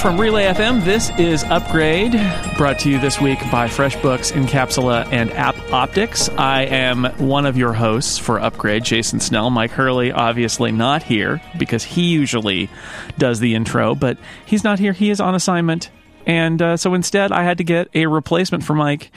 from Relay FM. This is Upgrade, brought to you this week by FreshBooks, Incapsula, and App Optics. I am one of your hosts for Upgrade, Jason Snell. Mike Hurley, obviously not here because he usually does the intro, but he's not here. He is on assignment. And uh, so instead, I had to get a replacement for Mike.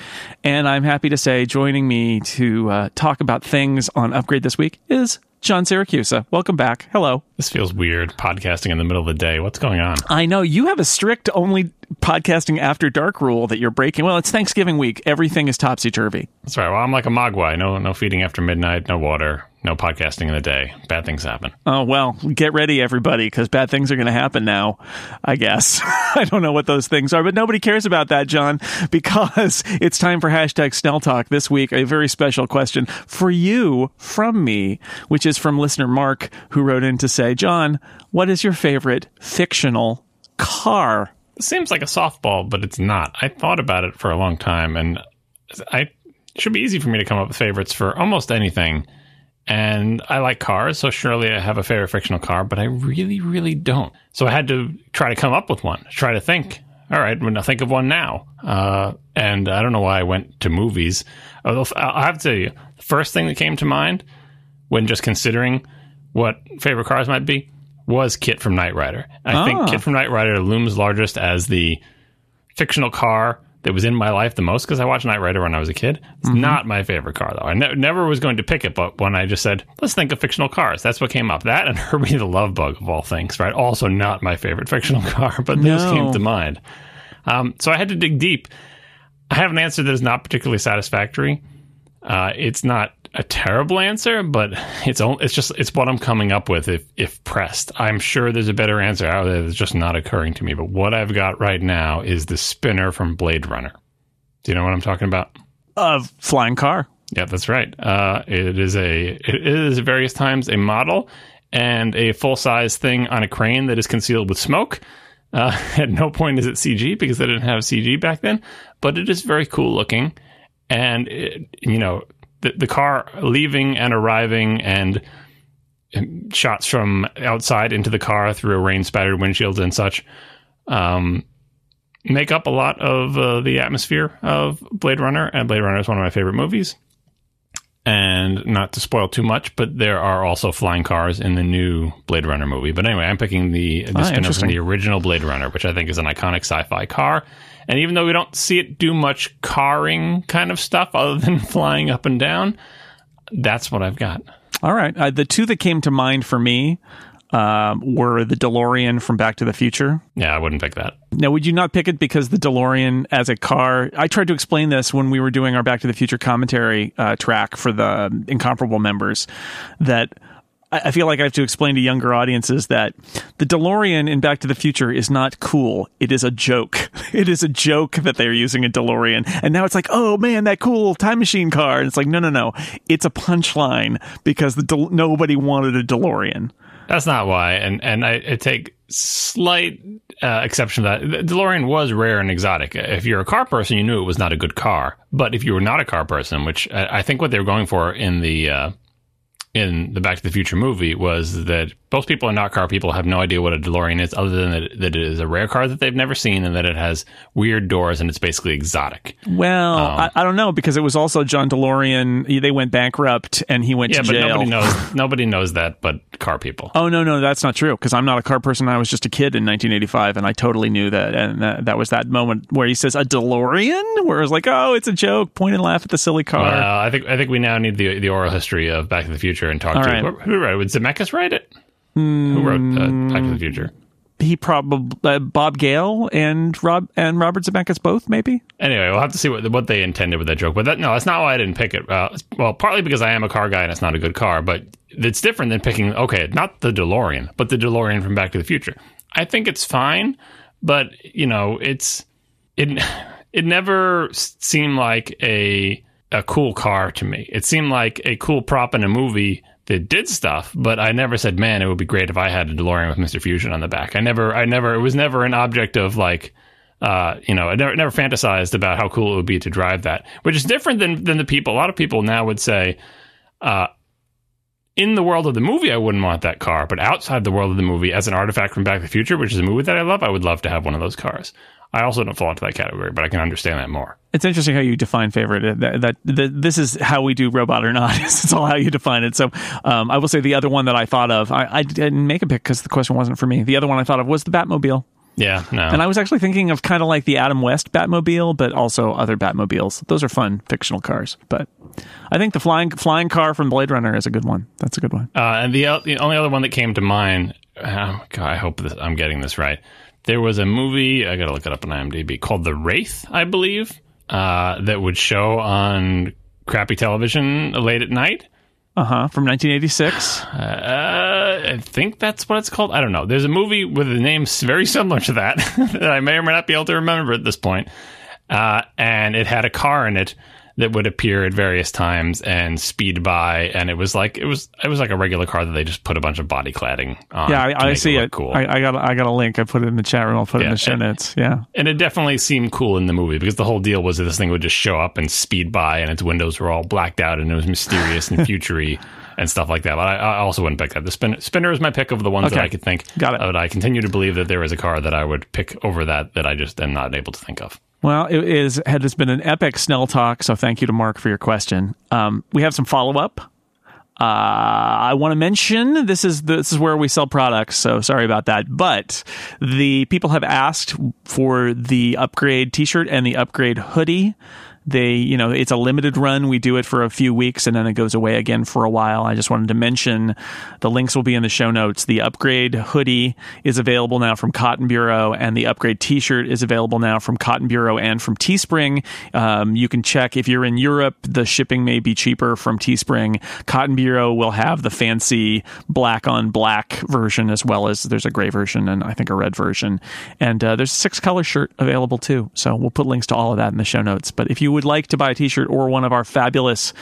And I'm happy to say, joining me to uh, talk about things on Upgrade this week is John Siracusa. Welcome back. Hello. This feels weird, podcasting in the middle of the day. What's going on? I know you have a strict only podcasting after dark rule that you're breaking. Well, it's Thanksgiving week. Everything is topsy turvy. That's right. Well, I'm like a mogwai. No, no feeding after midnight. No water. No podcasting in the day. Bad things happen. Oh well, get ready, everybody, because bad things are going to happen now. I guess I don't know what those things are, but nobody cares about that, John, because it's time for hashtag Snell Talk this week. A very special question for you from me, which is from listener Mark, who wrote in to say, John, what is your favorite fictional car? It seems like a softball, but it's not. I thought about it for a long time, and I it should be easy for me to come up with favorites for almost anything. And I like cars, so surely I have a favorite fictional car, but I really, really don't. So I had to try to come up with one, try to think. All right, I'm going to think of one now. Uh, and I don't know why I went to movies. Although I have to tell you, the first thing that came to mind when just considering what favorite cars might be was KITT from Knight Rider. I Ah. think KITT from Knight Rider looms largest as the fictional car that was in my life the most because I watched Knight Rider when I was a kid. It's not my favorite car though. I ne- never was going to pick it, but when I just said, let's think of fictional cars, that's what came up. That and Herbie the Love Bug of all things, right? Also not my favorite fictional car, but those came to mind. Um, so I had to dig deep. I have an answer that is not particularly satisfactory. Uh, it's not a terrible answer, but it's only, it's just it's what I'm coming up with if if pressed. I'm sure there's a better answer out there that's just not occurring to me. But what I've got right now is the spinner from Blade Runner. Do you know what I'm talking about? A flying car. Yeah, that's right. Uh, it is a it is various times a model and a full size thing on a crane that is concealed with smoke. Uh, at no point is it CG because they didn't have CG back then, but it is very cool looking. And it, you know the the car leaving and arriving and shots from outside into the car through a rain spattered windshields and such. Um, make up a lot of uh, the atmosphere of Blade Runner, and Blade Runner is one of my favorite movies. And not to spoil too much, but there are also flying cars in the new Blade Runner movie. But anyway, I'm picking the, the Ah, spinner from the original Blade Runner, which I think is an iconic sci-fi car. And even though we don't see it do much carring kind of stuff other than flying up and down, that's what I've got. All right. Uh, the two that came to mind for me um, were the DeLorean from Back to the Future. Yeah, I wouldn't pick that. Now, would you not pick it because the DeLorean as a car? I tried to explain this when we were doing our Back to the Future commentary uh, track for the Incomparable members. That I feel like I have to explain to younger audiences that the DeLorean in Back to the Future is not cool. It is a joke. It is a joke that they're using a DeLorean. And now it's like, oh man, that cool time machine car. And it's like, no, no, no. It's a punchline because De- nobody wanted a DeLorean. That's not why, and and I, I take slight uh, exception to that. The DeLorean was rare and exotic. If you're a car person, you knew it was not a good car. But if you were not a car person, which I, I think what they were going for in the uh, in the Back to the Future movie was that most people are not car people have no idea what a DeLorean is, other than that, that it is a rare car that they've never seen and that it has weird doors and it's basically exotic. Well, um, I, I don't know because it was also John DeLorean. They went bankrupt and he went Yeah, to but jail. nobody knows nobody knows that but car people. Oh no, no, that's not true. Because I'm not a car person. I was just a kid in 1985, and I totally knew that. And that, that was that moment where he says a DeLorean, where it was like, oh, it's a joke. Point and laugh at the silly car. Well, I think I think we now need the the oral history of Back to the Future and talk All to right. who, who wrote it. Would Zemeckis write it? Who wrote uh, Back to the Future? he probably uh, Bob Gale and Rob and Robert Zemeckis both maybe. Anyway, we'll have to see what what they intended with that joke. But that, no, that's not why I didn't pick it. Uh, well, partly because I am a car guy and it's not a good car, but it's different than picking okay, not the DeLorean, but the DeLorean from Back to the Future. I think it's fine, but you know, it's it it never seemed like a a cool car to me. It seemed like a cool prop in a movie that did stuff, but I never said, "Man, it would be great if I had a DeLorean with Mr. Fusion on the back." I never, I never, it was never an object of like, uh, you know, I never, never fantasized about how cool it would be to drive that, which is different than than the people. A lot of people now would say, uh, in the world of the movie, I wouldn't want that car, but outside the world of the movie, as an artifact from Back to the Future, which is a movie that I love, I would love to have one of those cars. I also don't fall into that category, but I can understand that more. It's interesting how you define favorite. That, that, that this is how we do robot or not. it's all how you define it. So um, I will say the other one that I thought of, I, I didn't make a pick because the question wasn't for me. The other one I thought of was the Batmobile. Yeah, no. And I was actually thinking of kind of like the Adam West Batmobile, but also other Batmobiles. Those are fun fictional cars. But I think the flying flying car from Blade Runner is a good one. That's a good one. Uh, and the, the only other one that came to mind, oh God, I hope this, I'm getting this right. There was a movie, I got to look it up on IMDb, called The Wraith, I believe, uh, that would show on crappy television late at night. Uh huh. From 1986. Uh, I think that's what it's called. I don't know. There's a movie with a name very similar to that that I may or may not be able to remember at this point. Uh, and it had a car in it that would appear at various times and speed by, and it was like it was it was like a regular car that they just put a bunch of body cladding on. Yeah, I, I see it. it. Cool. I, I, got I got a link. I put it in the chat room. I'll put it in the show and- notes. Yeah. and it definitely seemed cool in the movie because the whole deal was that this thing would just show up and speed by, and its windows were all blacked out, and it was mysterious and futury and stuff like that. But I, I also wouldn't pick that. The spinner, spinner is my pick of the ones that I could think. Got it. But I continue to believe that there is a car that I would pick over that that I just am not able to think of. Well, it is had has been an epic Snell talk. So thank you to Mark for your question. Um, we have some follow up. Uh, I want to mention this is this is where we sell products, so sorry about that. But the people have asked for the upgrade T-shirt and the upgrade hoodie. They, you know, it's a limited run. We do it for a few weeks and then it goes away again for a while. I just wanted to mention the links will be in the show notes. The upgrade hoodie is available now from Cotton Bureau, and the upgrade T-shirt is available now from Cotton Bureau and from Teespring. Um, you can check if you're in Europe, the shipping may be cheaper from Teespring. Cotton Bureau will have the fancy black on black version as well as there's a gray version and I think a red version. And uh, there's a six color shirt available too. So we'll put links to all of that in the show notes. But if you would like to buy a t-shirt or one of our fabulous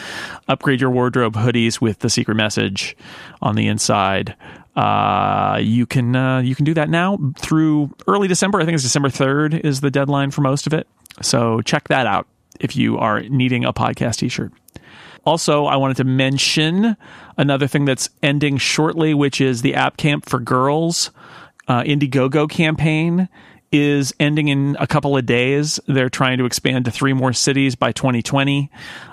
upgrade your wardrobe hoodies with the secret message on the inside, uh, you can uh, you can do that now through early December. I think it's December third is the deadline for most of it. So check that out if you are needing a podcast t-shirt. Also, I wanted to mention another thing that's ending shortly, which is the App Camp for Girls uh, Indiegogo campaign is ending in a couple of days. They're trying to expand to three more cities by 2020.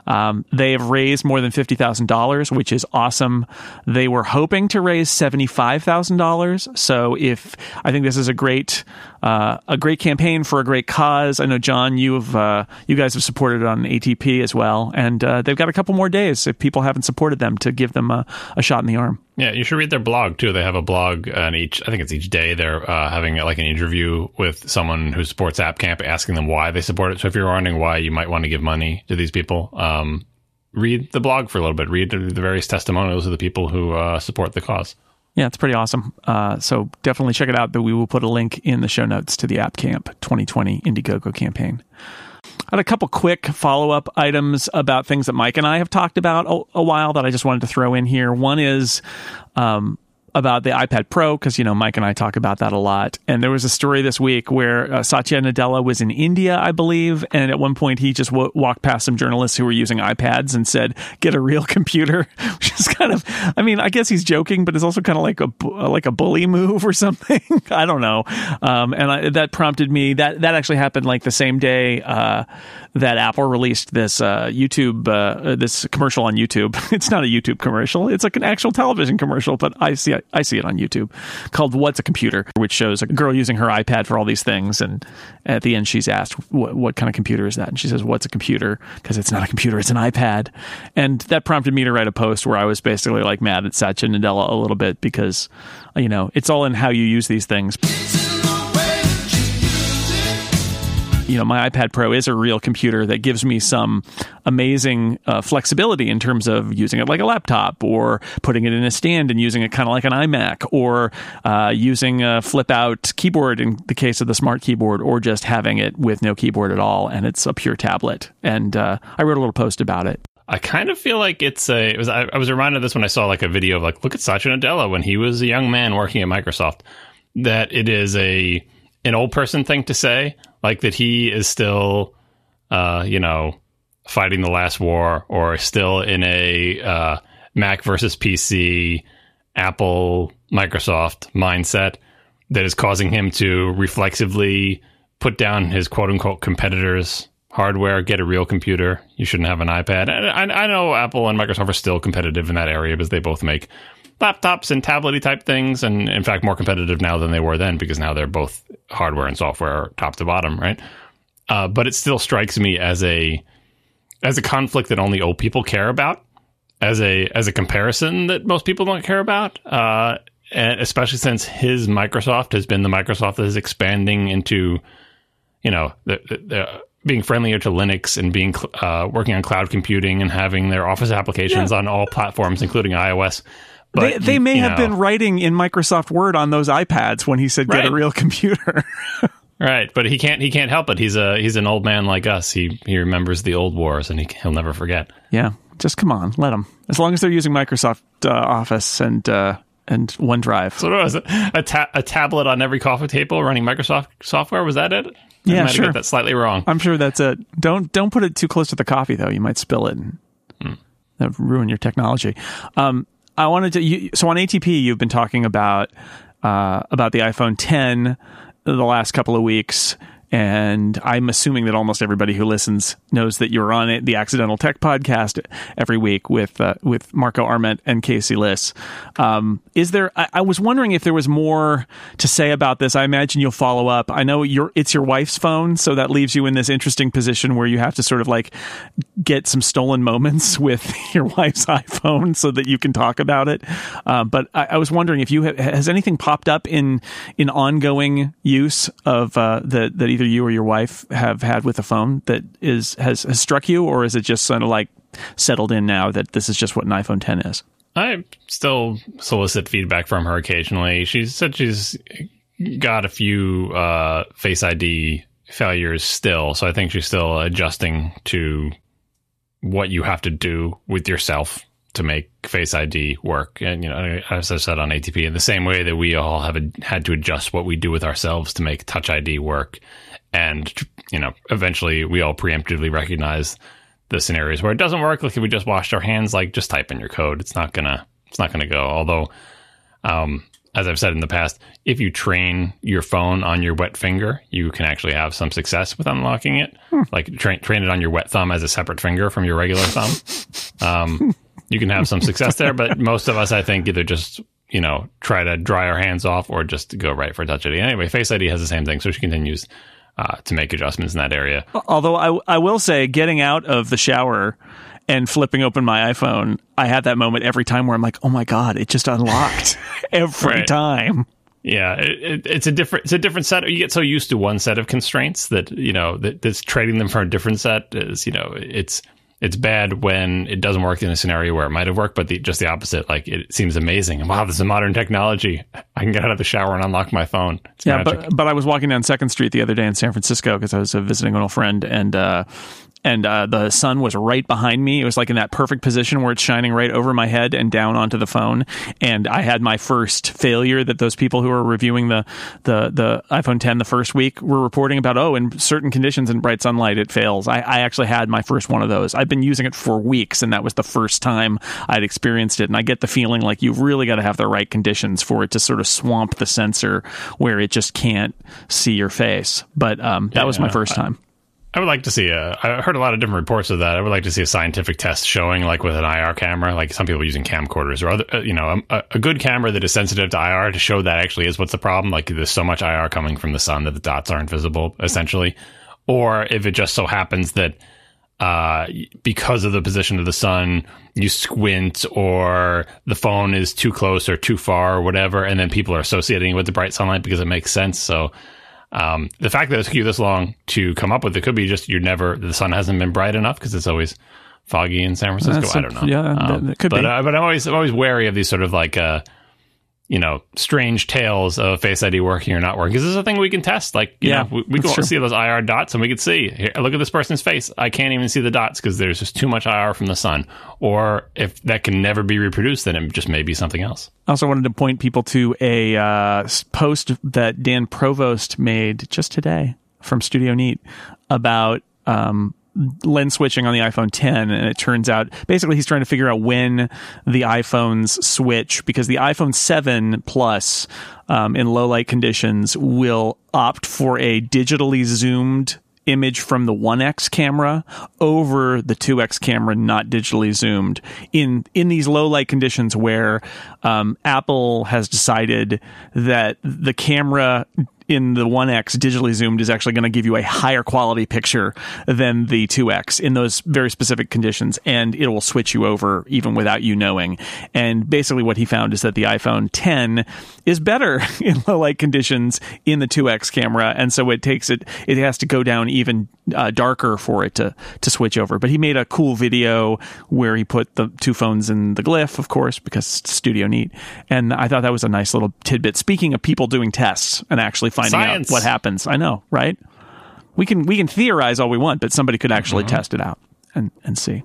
Um, they have raised more than $50,000, which is awesome. They were hoping to raise $75,000. So if I think this is a great, uh, a great campaign for a great cause. I know John, you've, uh, you guys have supported on ATP as well. And, uh, they've got a couple more days if people haven't supported them to give them a, a shot in the arm. Yeah, you should read their blog too. They have a blog, and each I think it's each day they're uh, having like an interview with someone who supports App Camp, asking them why they support it. So if you're wondering why you might want to give money to these people, um, read the blog for a little bit. Read the the various testimonials of the people who uh, support the cause. Yeah, it's pretty awesome. Uh, so definitely check it out. But we will put a link in the show notes to the App Camp 2020 Indiegogo campaign. I had a couple quick follow up items about things that Mike and I have talked about a, a while that I just wanted to throw in here. One is um, about the iPad Pro because you know Mike and I talk about that a lot. And there was a story this week where uh, Satya Nadella was in India, I believe, and at one point he just w- walked past some journalists who were using iPads and said, "Get a real computer," which is kind of, I mean, I guess he's joking, but it's also kind of like a bu- like a bully move or something. I don't know. Um, and I, that prompted me that that actually happened like the same day. Uh, that Apple released this uh, YouTube, uh, this commercial on YouTube. It's not a YouTube commercial; it's like an actual television commercial, but I see I see it on YouTube, called "What's a Computer," which shows a girl using her iPad for all these things, and at the end she's asked, "What, what kind of computer is that?" And she says, "What's a computer?" Because it's not a computer; it's an iPad. And that prompted me to write a post where I was basically like mad at Satya Nadella a little bit because, you know, it's all in how you use these things. You know, my iPad Pro is a real computer that gives me some amazing uh, flexibility in terms of using it like a laptop or putting it in a stand and using it kind of like an iMac or uh, using a flip out keyboard in the case of the smart keyboard or just having it with no keyboard at all and it's a pure tablet. And uh, I wrote a little post about it. I kind of feel like it's a. It was. I, I was reminded of this when I saw like a video of like, look at Satya Nadella when he was a young man working at Microsoft. That it is a an old person thing to say, like that he is still, uh, you know, fighting the last war or still in a uh, Mac versus PC, Apple, Microsoft mindset that is causing him to reflexively put down his quote unquote competitors' hardware, get a real computer. You shouldn't have an iPad. I, I know Apple and Microsoft are still competitive in that area because they both make laptops and tablety type things, and in fact, more competitive now than they were then because now they're both hardware and software top to bottom, right? Uh, but it still strikes me as a as a conflict that only old people care about, as a as a comparison that most people don't care about, uh, and especially since his Microsoft has been the Microsoft that is expanding into, you know, the, the, the being friendlier to Linux and being uh, working on cloud computing and having their Office applications yeah. on all platforms, including iOS. But they, they may have know, been writing in Microsoft Word on those iPads when he said, "Get right. a real computer." right, but he can't. He can't help it. He's a he's an old man like us. He he remembers the old wars, and he he'll never forget. Yeah, just come on, let him. As long as they're using Microsoft uh, Office and uh, and OneDrive. So what was it? A, ta- a tablet on every coffee table running Microsoft software. Was that it? I yeah, sure. Got that slightly wrong. I'm sure that's it. Don't don't put it too close to the coffee though. You might spill it and hmm. that ruin your technology. Um, I wanted to. You, so on ATP, you've been talking about uh, about the iPhone 10 the last couple of weeks and I'm assuming that almost everybody who listens knows that you're on it, the Accidental Tech podcast every week with uh, with Marco Arment and Casey Liss. Um, is there? I, I, was wondering if there was more to say about this. I imagine you'll follow up. I know your it's your wife's phone, so that leaves you in this interesting position where you have to sort of like get some stolen moments with your wife's iPhone so that you can talk about it. Uh, but I, I, was wondering if you ha- has anything popped up in in ongoing use of uh, the that either you or your wife have had with a phone that is has, has struck you, or is it just sort of like settled in now that this is just what an iPhone 10 is? I still solicit feedback from her occasionally. She said she's got a few uh, Face ID failures still, so I think she's still adjusting to what you have to do with yourself to make Face ID work. And you know, as I said on ATP, in the same way that we all have a, had to adjust what we do with ourselves to make Touch ID work, and you know, eventually we all preemptively recognize the scenarios where it doesn't work. Like if we just washed our hands, like just type in your code. It's not gonna it's not gonna go. Although, um, as I've said in the past, if you train your phone on your wet finger, you can actually have some success with unlocking it. Hmm. Like train train it on your wet thumb as a separate finger from your regular thumb. Um, you can have some success there, but most of us, I think, either just you know try to dry our hands off or just go right for Touch ID. Anyway, Face ID has the same thing, so she continues uh, to make adjustments in that area. Although I, I will say, getting out of the shower and flipping open my iPhone, I had that moment every time where I'm like, oh my god, it just unlocked every right. time. Yeah, it, it, it's a different it's a different set. You get so used to one set of constraints that you know that that's trading them for a different set is you know it's it's bad when it doesn't work in a scenario where it might have worked, but the, just the opposite. Like it seems amazing. Wow, this is modern technology. I can get out of the shower and unlock my phone. It's yeah, magic. but but I was walking down Second Street the other day in San Francisco because I was uh, visiting an old friend, and uh, and uh, the sun was right behind me. It was like in that perfect position where it's shining right over my head and down onto the phone. And I had my first failure that those people who were reviewing the the the iPhone 10 the first week were reporting about. Oh, in certain conditions in bright sunlight, it fails. I, I actually had my first one of those. I've been using it for weeks, and that was the first time I'd experienced it. And I get the feeling like you've really got to have the right conditions for it to sort of swamp the sensor where it just can't see your face. But um, that yeah, was my first time. I would like to see a. I heard a lot of different reports of that. I would like to see a scientific test showing, like with an IR camera, like some people using camcorders or other, uh, you know, a, a, good camera that is sensitive to IR to show that actually is what's the problem. Like there's so much IR coming from the sun that the dots aren't visible, essentially. Or if it just so happens that uh, because of the position of the sun, you squint or the phone is too close or too far or whatever, and then people are associating with the bright sunlight because it makes sense. So um, the fact that it took you this long to come up with it could be just you never the sun hasn't been bright enough because it's always foggy in San Francisco. That's I don't know. Yeah, um, that, could but, be. Uh, but I'm always I'm always wary of these sort of like uh, you know, strange tales of Face ID working or not working. Because this is a thing we can test. Like, yeah, know, we, we can see those IR dots and we can see, here, look at this person's face. I can't even see the dots because there's just too much IR from the sun. Or if that can never be reproduced, then it just may be something else. I also wanted to point people to a uh, post that Dan Provost made just today from Studio Neat about um, lens switching on the iPhone 10, and it turns out basically he's trying to figure out when the iPhones switch because the iPhone 7 Plus um, in low light conditions will opt for a digitally zoomed image from the 1x camera over the 2x camera not digitally zoomed. In in these low light conditions where um, Apple has decided that the camera in the 1x digitally zoomed is actually going to give you a higher quality picture than the 2x in those very specific conditions and it will switch you over even without you knowing. And basically what he found is that the iphone 10 is better in low light conditions in the 2x camera and so it takes it it has to go down even uh, darker for it to to switch over but he made a cool video where he put the two phones in the Glif of course because it's studio neat and i thought that was a nice little tidbit speaking of people doing tests and actually finding Science. out what happens. I know, right? We can we can theorize all we want, but somebody could actually Mm-hmm. test it out and and see.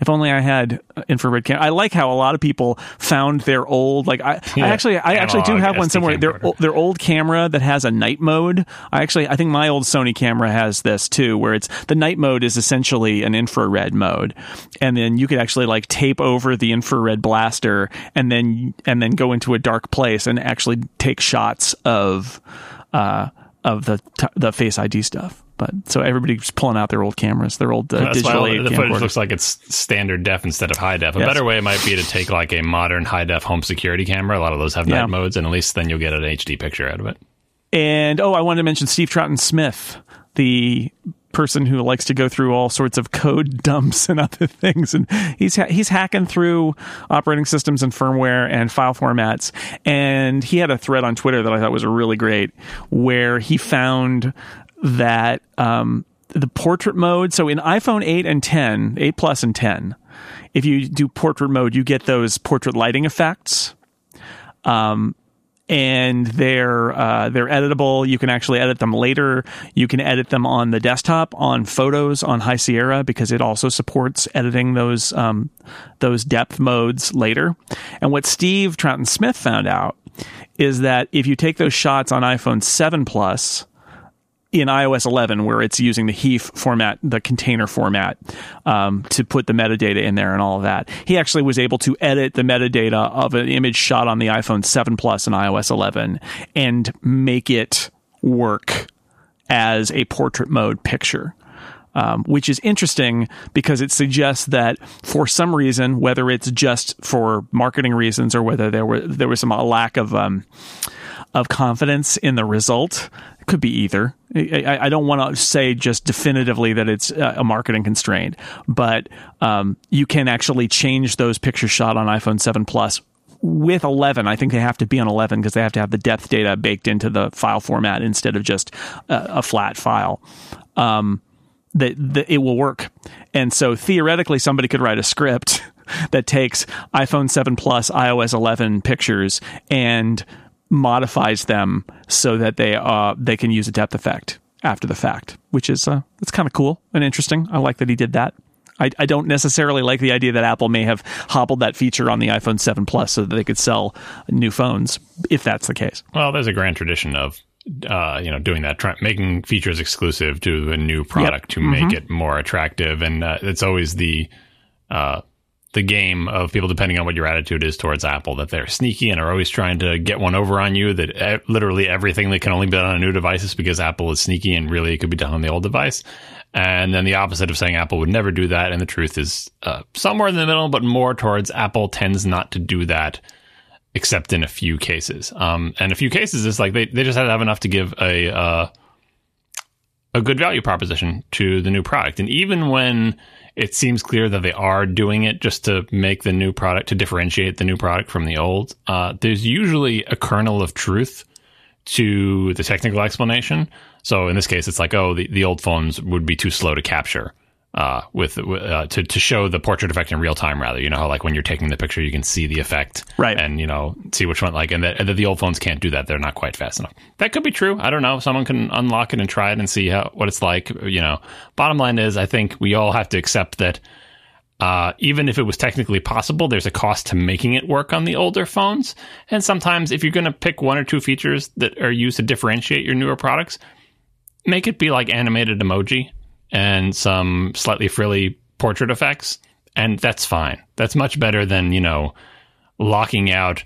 If only I had infrared camera. I like how a lot of people found their old like I, Yeah. I actually I actually do have one SD somewhere. Their their old camera that has a night mode. I actually I think my old Sony camera has this too, where it's the night mode is essentially an infrared mode, and then you could actually like tape over the infrared blaster and then and then go into a dark place and actually take shots of uh, of the the Face ID stuff. But so everybody's pulling out their old cameras, their old uh, That's digital why the footage looks like it's standard def instead of high def. A Yes. better way might be to take like a modern high def home security camera. A lot of those have Yeah. night modes, and at least then you'll get an HD picture out of it. And oh, I wanted to mention Steve Troughton Smith, the person who likes to go through all sorts of code dumps and other things, and he's ha- he's hacking through operating systems and firmware and file formats. And he had a thread on Twitter that I thought was really great, where he found that um, the portrait mode. So in iPhone 8 and 10, 8 Plus and 10, if you do portrait mode, you get those portrait lighting effects and they're uh, they're editable. You can actually edit them later. You can edit them on the desktop on Photos on High Sierra because it also supports editing those um, those depth modes later. And what Steve Troughton Smith found out is that if you take those shots on iPhone 7 Plus in iOS 11, where it's using the HEIF format, the container format, um, to put the metadata in there and all of that. He actually was able to edit the metadata of an image shot on the iPhone 7 Plus in iOS 11 and make it work as a portrait mode picture. Um, which is interesting because it suggests that for some reason, whether it's just for marketing reasons or whether there were there was some lack of um, of confidence in the result. It could be either. I, I- don't want to say just definitively that it's uh, a marketing constraint, but um, you can actually change those pictures shot on iPhone 7 Plus with 11. I think they have to be on 11 because they have to have the depth data baked into the file format instead of just a, a flat file. Um, that, that it will work. And so theoretically, somebody could write a script that takes iPhone 7 Plus, iOS 11 pictures and modifies them so that they uh, they can use a depth effect after the fact, which is uh, it's kind of cool and interesting. I like that he did that. I, I don't necessarily like the idea that Apple may have hobbled that feature on the iPhone 7 Plus so that they could sell new phones, if that's the case. Well, there's a grand tradition of uh, you know doing that, try, making features exclusive to a new product to make it more attractive, and uh, it's always the uh, the game of people depending on what your attitude is towards Apple that they're sneaky and are always trying to get one over on you. That uh, literally everything that can only be done on a new device is because Apple is sneaky and really it could be done on the old device. And then the opposite of saying Apple would never do that, and the truth is uh, somewhere in the middle, but more towards Apple tends not to do that except in a few cases. Um, and a few cases is like they, they just had to have enough to give a uh, a good value proposition to the new product. And even when it seems clear that they are doing it just to make the new product to differentiate the new product from the old, uh, there's usually a kernel of truth to the technical explanation. So in this case, it's like, oh, the, the old phones would be too slow to capture uh, with uh, to to show the portrait effect in real time. Rather, you know how like when you're taking the picture, you can see the effect, Right. And you know see which one like, and that, and that the old phones can't do that. They're not quite fast enough. That could be true. I don't know. Someone can unlock it and try it and see how what it's like. You know, bottom line is, I think we all have to accept that. Uh, even if it was technically possible, there's a cost to making it work on the older phones. And sometimes, if you're going to pick one or two features that are used to differentiate your newer products, make it be like animated emoji. And some slightly frilly portrait effects, and that's fine. That's much better than you know locking out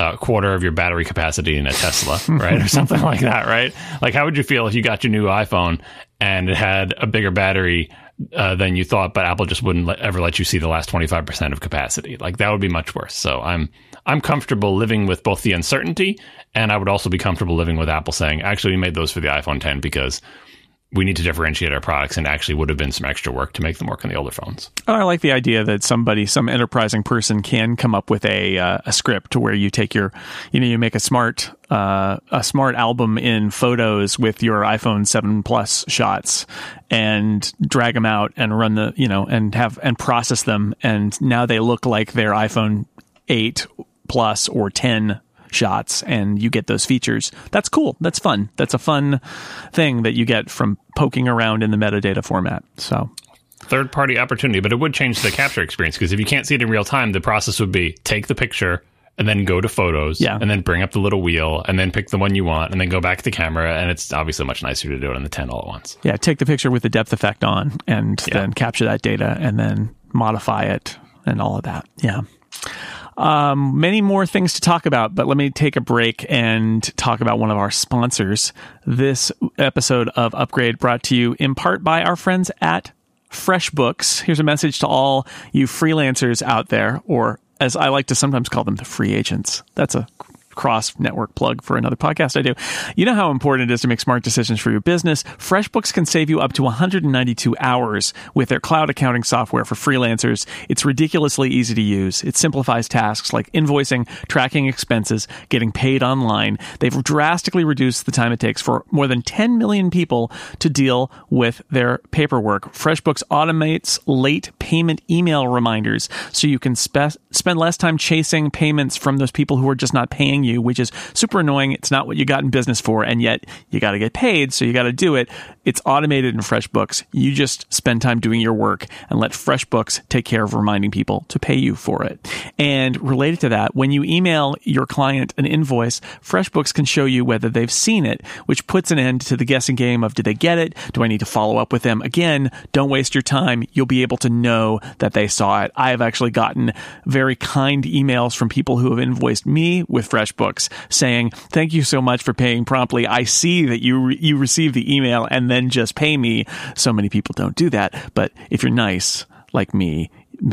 a quarter of your battery capacity in a Tesla, right? or something like that, right? Like, how would you feel if you got your new iPhone and it had a bigger battery uh, than you thought, but Apple just wouldn't let, ever let you see the last 25% of capacity? Like, that would be much worse. So I'm, I'm comfortable living with both the uncertainty and I would also be comfortable living with Apple saying, actually, we made those for the iPhone 10 because we need to differentiate our products and actually would have been some extra work to make them work on the older phones. Oh, I like the idea that somebody, some enterprising person can come up with a, uh, a script where you take your, you know, you make a smart, uh, a smart album in photos with your iPhone 7 Plus shots and drag them out and run the, you know, and have, and process them. And now they look like their iPhone 8 Plus or 10 shots and you get those features. That's cool. That's fun. That's a fun thing that you get from poking around in the metadata format. So third party opportunity, but it would change the capture experience because if you can't see it in real time, the process would be take the picture and then go to photos yeah. and then bring up the little wheel and then pick the one you want and then go back to the camera and it's obviously much nicer to do it on the 10 all at once. Yeah, take the picture with the depth effect on and yeah. then capture that data and then modify it and all of that. Yeah. Um, many more things to talk about, but let me take a break and talk about one of our sponsors. This episode of Upgrade brought to you in part by our friends at FreshBooks. Here's a message to all you freelancers out there, or as I like to sometimes call them, the free agents. That's a cross network plug for another podcast I do. You know how important it is to make smart decisions for your business. FreshBooks can save you up to 192 hours with their cloud accounting software for freelancers. It's ridiculously easy to use. It simplifies tasks like invoicing, tracking expenses, getting paid online. They've drastically reduced the time it takes for more than 10 million people to deal with their paperwork. FreshBooks automates late payment email reminders so you can spe- spend less time chasing payments from those people who are just not paying paying you, which is super annoying. It's not what you got in business for, and yet you got to get paid, so you got to do it. It's automated in FreshBooks. You just spend time doing your work and let FreshBooks take care of reminding people to pay you for it. And related to that, when you email your client an invoice, FreshBooks can show you whether they've seen it, which puts an end to the guessing game of did they get it? Do I need to follow up with them? Again, don't waste your time. You'll be able to know that they saw it. I have actually gotten very kind emails from people who have invoiced me with Fresh FreshBooks saying, "Thank you so much for paying promptly. I see that you re- you received the email and then just pay me." So many people don't do that, but if you're nice like me,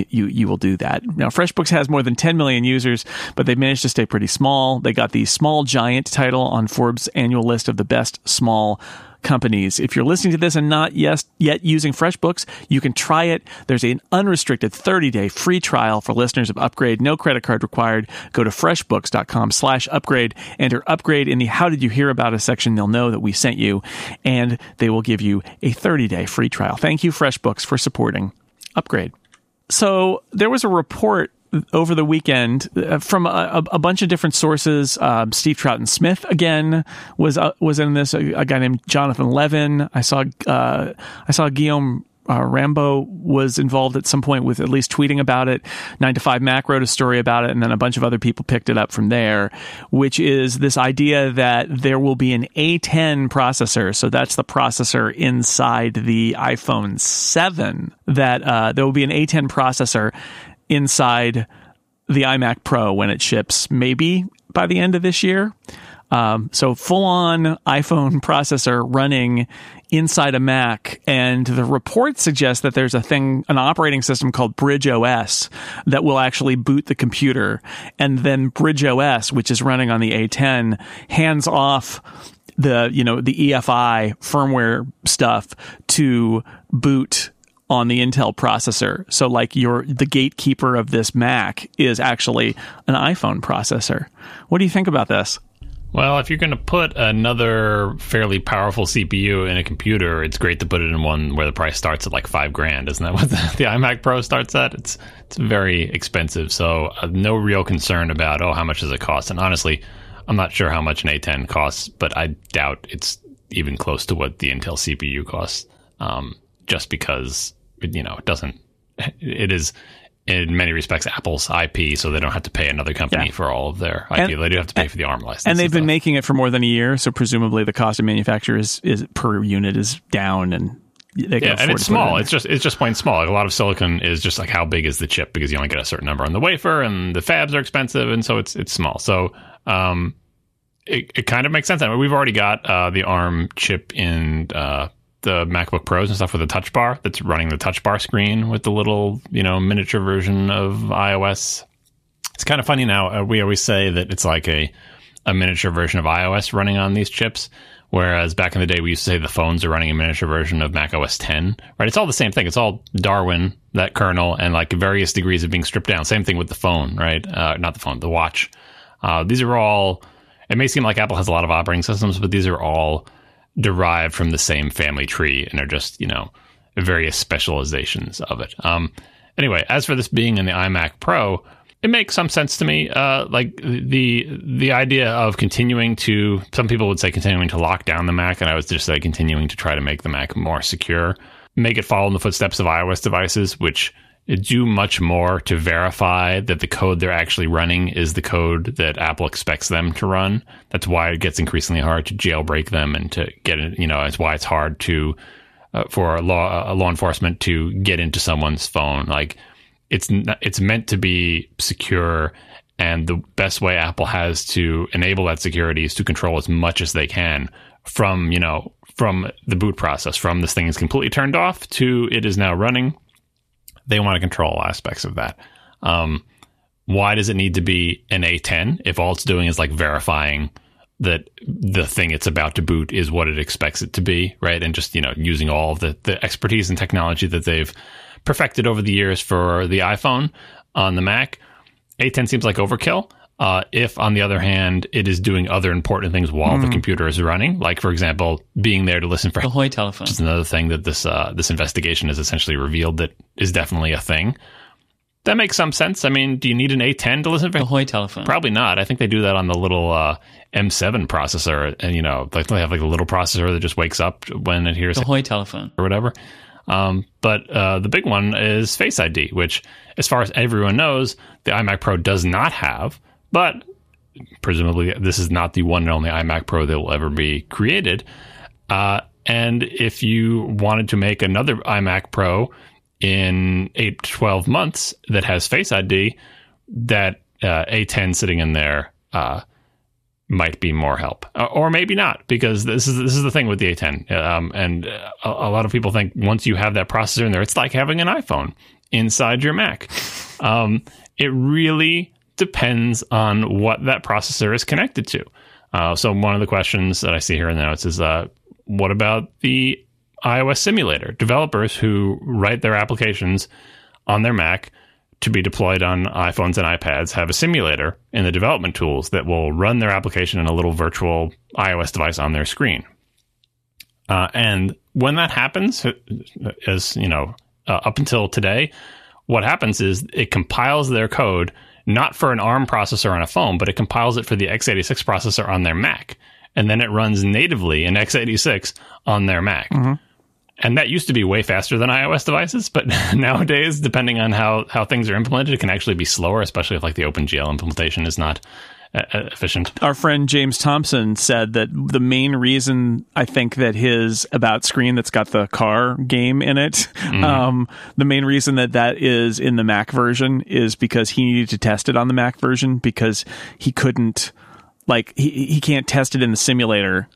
you you will do that. Now, FreshBooks has more than 10 million users, but they've managed to stay pretty small. They got the Small Giant title on Forbes' annual list of the best small companies. If you're listening to this and not yet, yet using FreshBooks, you can try it. There's an unrestricted 30-day free trial for listeners of Upgrade. No credit card required. Go to freshbooks.com slash upgrade. Enter upgrade in the How Did You Hear About Us section. They'll know that we sent you, and they will give you a 30-day free trial. Thank you, FreshBooks, for supporting Upgrade. So there was a report over the weekend uh, from a, a, bunch of different sources. Um, Steve Troughton Smith again was uh, was in this. A, a, guy named Jonathan Levin. I saw uh, I saw Guilherme. Uh, Rambo was involved at some point with at least tweeting about it. Nine to Five Mac wrote a story about it, and then a bunch of other people picked it up from there. Which is this idea that there will be an A10 processor, so that's the processor inside the iPhone 7. That uh, there will be an A10 processor inside the iMac Pro when it ships, maybe by the end of this year. Um, so full on iPhone processor running inside a Mac. And the report suggests that there's a thing, an operating system called Bridge OS that will actually boot the computer. And then Bridge OS, which is running on the A10, hands off the, you know, the EFI firmware stuff to boot on the Intel processor. So like your the gatekeeper of this Mac is actually an iPhone processor. What do you think about this? Well, if you're going to put another fairly powerful CPU in a computer, it's great to put it in one where the price starts at like five grand. Isn't that what the, the iMac Pro starts at? It's it's very expensive, so uh, no real concern about oh how much does it cost. And honestly, I'm not sure how much an A10 costs, but I doubt it's even close to what the Intel CPU costs. Um, just because you know, it doesn't. It is in many respects Apple's IP, so they don't have to pay another company yeah. for all of their IP. And, they do have to pay for the ARM license. And they've and been making it for more than a year, so presumably the cost of manufacture is, is per unit is down, and yeah, and it's small. It it's just it's just plain small. Like a lot of silicon is just like how big is the chip because you only get a certain number on the wafer, and the fabs are expensive, and so it's it's small. So um, it it kind of makes sense. I mean, we've already got uh, the ARM chip in uh, the MacBook Pros and stuff with a touch bar that's running the touch bar screen with the little you know miniature version of iOS. It's kind of funny now. Uh, we always say that it's like a a miniature version of iOS running on these chips Whereas back in the day, we used to say the phones are running a miniature version of Mac OS 10, right? It's all the same thing. It's all Darwin, that kernel, and like various degrees of being stripped down. Same thing with the phone, right? Uh, not the phone, the watch. Uh, these are all, it may seem like Apple has a lot of operating systems, but these are all derived from the same family tree and are just, you know, various specializations of it. Um, anyway, as for this being in the iMac Pro, it makes some sense to me. Uh, like the the idea of continuing to some people would say continuing to lock down the Mac, and I was just say continuing to try to make the Mac more secure, make it follow in the footsteps of iOS devices, which do much more to verify that the code they're actually running is the code that Apple expects them to run. That's why it gets increasingly hard to jailbreak them and to get it. You know, it's why it's hard to uh, for law uh, law enforcement to get into someone's phone. Like it's it's meant to be secure and the best way Apple has to enable that security is to control as much as they can from, you know, from the boot process, from this thing is completely turned off to it is now running. They want to control aspects of that. Um, why does it need to be an A10 if all it's doing is like verifying that the thing it's about to boot is what it expects it to be, right? And just, you know, using all the, the expertise and technology that they've perfected over the years for the iPhone on the Mac. A10 seems like overkill. Uh, if, on the other hand, it is doing other important things while mm. the hmm. computer is running, like for example, being there to listen for the Hoy telephone, which is another thing that this uh, this investigation has essentially revealed that is definitely a thing. That makes some sense. I mean, do you need an A10 to listen for the Hoy telephone? Probably not. I think they do that on the little uh, M7 processor, and you know, like they have like a little processor that just wakes up when it hears the Hoy telephone or whatever. Um, but uh, the big one is Face ID, which, as far as everyone knows, the iMac Pro does not have. But presumably, this is not the one and only iMac Pro that will ever be created. Uh, and if you wanted to make another iMac Pro in 8 to 12 months that has Face ID, that uh, A10 sitting in there uh, might be more help, uh, or maybe not, because this is this is the thing with the A10, um, and a, a, lot of people think once you have that processor in there, it's like having an iPhone inside your Mac. Um, it really depends on what that processor is connected to. Uh, so one of the questions that I see here in the notes is, uh, what about the iOS simulator? Developers who write their applications on their Mac to be deployed on iPhones and iPads have a simulator in the development tools that will run their application in a little virtual iOS device on their screen. Uh, and when that happens, as you know, uh, up until today, what happens is it compiles their code not for an ARM processor on a phone, but it compiles it for the x86 processor on their Mac, and then it runs natively in x86 on their Mac. Mm-hmm and that used to be way faster than iOS devices, but nowadays, depending on how how things are implemented, it can actually be slower, especially if like the OpenGL implementation is not efficient. Our friend James Thompson said that the main reason I think that his about screen that's got the car game in it, mm-hmm. um, the main reason that that is in the Mac version is because he needed to test it on the Mac version because he couldn't like he he can't test it in the simulator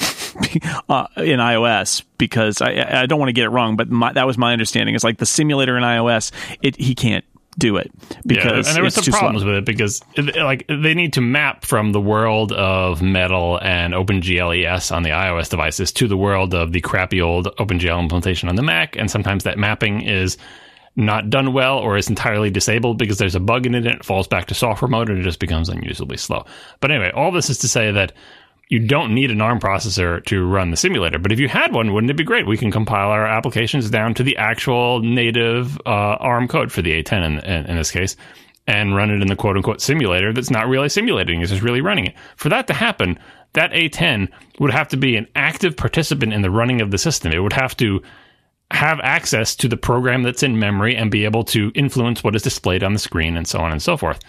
uh, in iOS because I, I don't want to get it wrong, but my, that was my understanding. It's like the simulator in iOS, it he can't do it because yeah, and there were some problems with it because like they need to map from the world of Metal and OpenGL ES on the iOS devices to the world of the crappy old OpenGL implementation on the Mac, and sometimes that mapping is not done well or is entirely disabled because there's a bug in it and it falls back to software mode and it just becomes unusably slow. But anyway, all this is to say that you don't need an ARM processor to run the simulator. But if you had one, wouldn't it be great? We can compile our applications down to the actual native uh, ARM code for the A10 in, in, in, this case and run it in the quote unquote simulator that's not really simulating, it's just really running it. For that to happen, that A10 would have to be an active participant in the running of the system. It would have to have access to the program that's in memory and be able to influence what is displayed on the screen and so on and so forth.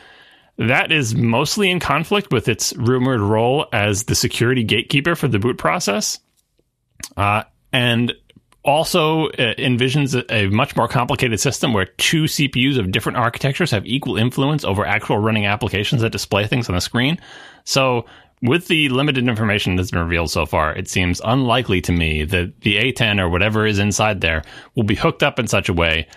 That is mostly in conflict with its rumored role as the security gatekeeper for the boot process. Uh, and also uh, envisions a, a, much more complicated system where two CPUs of different architectures have equal influence over actual running applications that display things on the screen. So, with the limited information that's been revealed so far, it seems unlikely to me that the A10 or whatever is inside there will be hooked up in such a way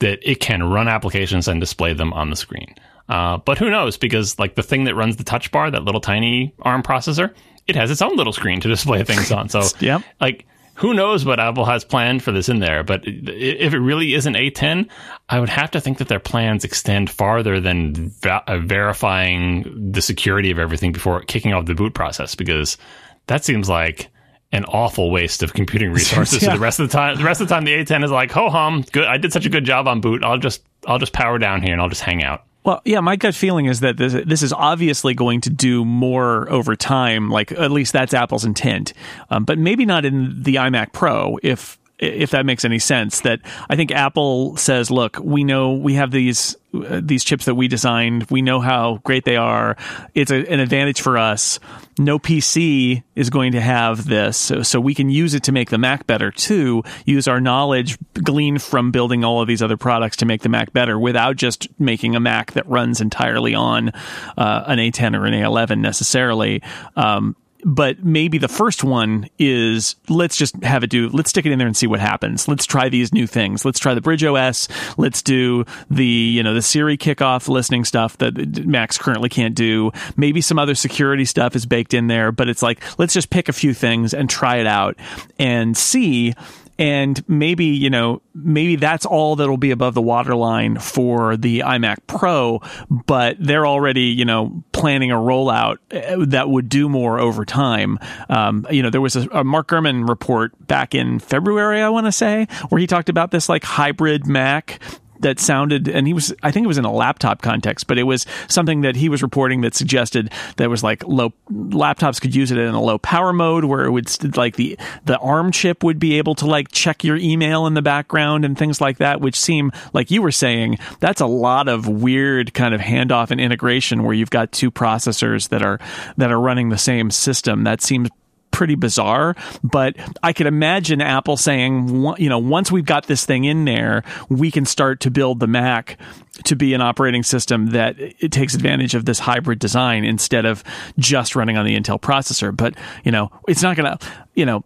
that it can run applications and display them on the screen. Uh, but who knows? Because like the thing that runs the touch bar, that little tiny ARM processor, it has its own little screen to display things on. So, yeah, like who knows what Apple has planned for this in there? But if it really is an A10, I would have to think that their plans extend farther than va- uh, verifying the security of everything before kicking off the boot process, because that seems like an awful waste of computing resources. yeah. So the rest of the time, the rest of the time, the A10 is like, ho hum, good. I did such a good job on boot. I'll just, I'll just power down here and I'll just hang out. Well, yeah, my gut feeling is that this, this is obviously going to do more over time. Like at least that's Apple's intent, um, but maybe not in the iMac Pro. If if that makes any sense. That I think Apple says, look, we know we have these uh, these chips that we designed. We know how great they are. It's a, an advantage for us. No PC is going to have this, so, so we can use it to make the Mac better too. Use our knowledge gleaned from building all of these other products to make the Mac better, without just making a Mac that runs entirely on uh, an A10 or an A11 necessarily. Um, but maybe the first one is let's just have it do let's stick it in there and see what happens. Let's try these new things. Let's try the bridge os let's do the you know the siri kickoff listening stuff that Macs currently can't do. Maybe some other security stuff is baked in there but it's like let's just pick a few things and try it out and see and maybe you know maybe that's all that'll be above the waterline for the iMac Pro, but they're already you know planning a rollout uh, that would do more over time. Um, you know, there was a, a Mark Gurman report back in February, I want to say, where he talked about this like hybrid Mac that sounded, and he was, I think it was in a laptop context, but it was something that he was reporting that suggested that was like low laptops could use it in a low power mode where it would like the the ARM chip would be able to like check your email in the background and things like that, which seem like you were saying that's a lot of weird kind of handoff and integration where you've got two processors that are that are running the same system. That seems pretty bizarre. But I could imagine Apple saying, you know, once we've got this thing in there, we can start to build the Mac to be an operating system that it takes advantage of this hybrid design instead of just running on the Intel processor. But you know, it's not going to, you know,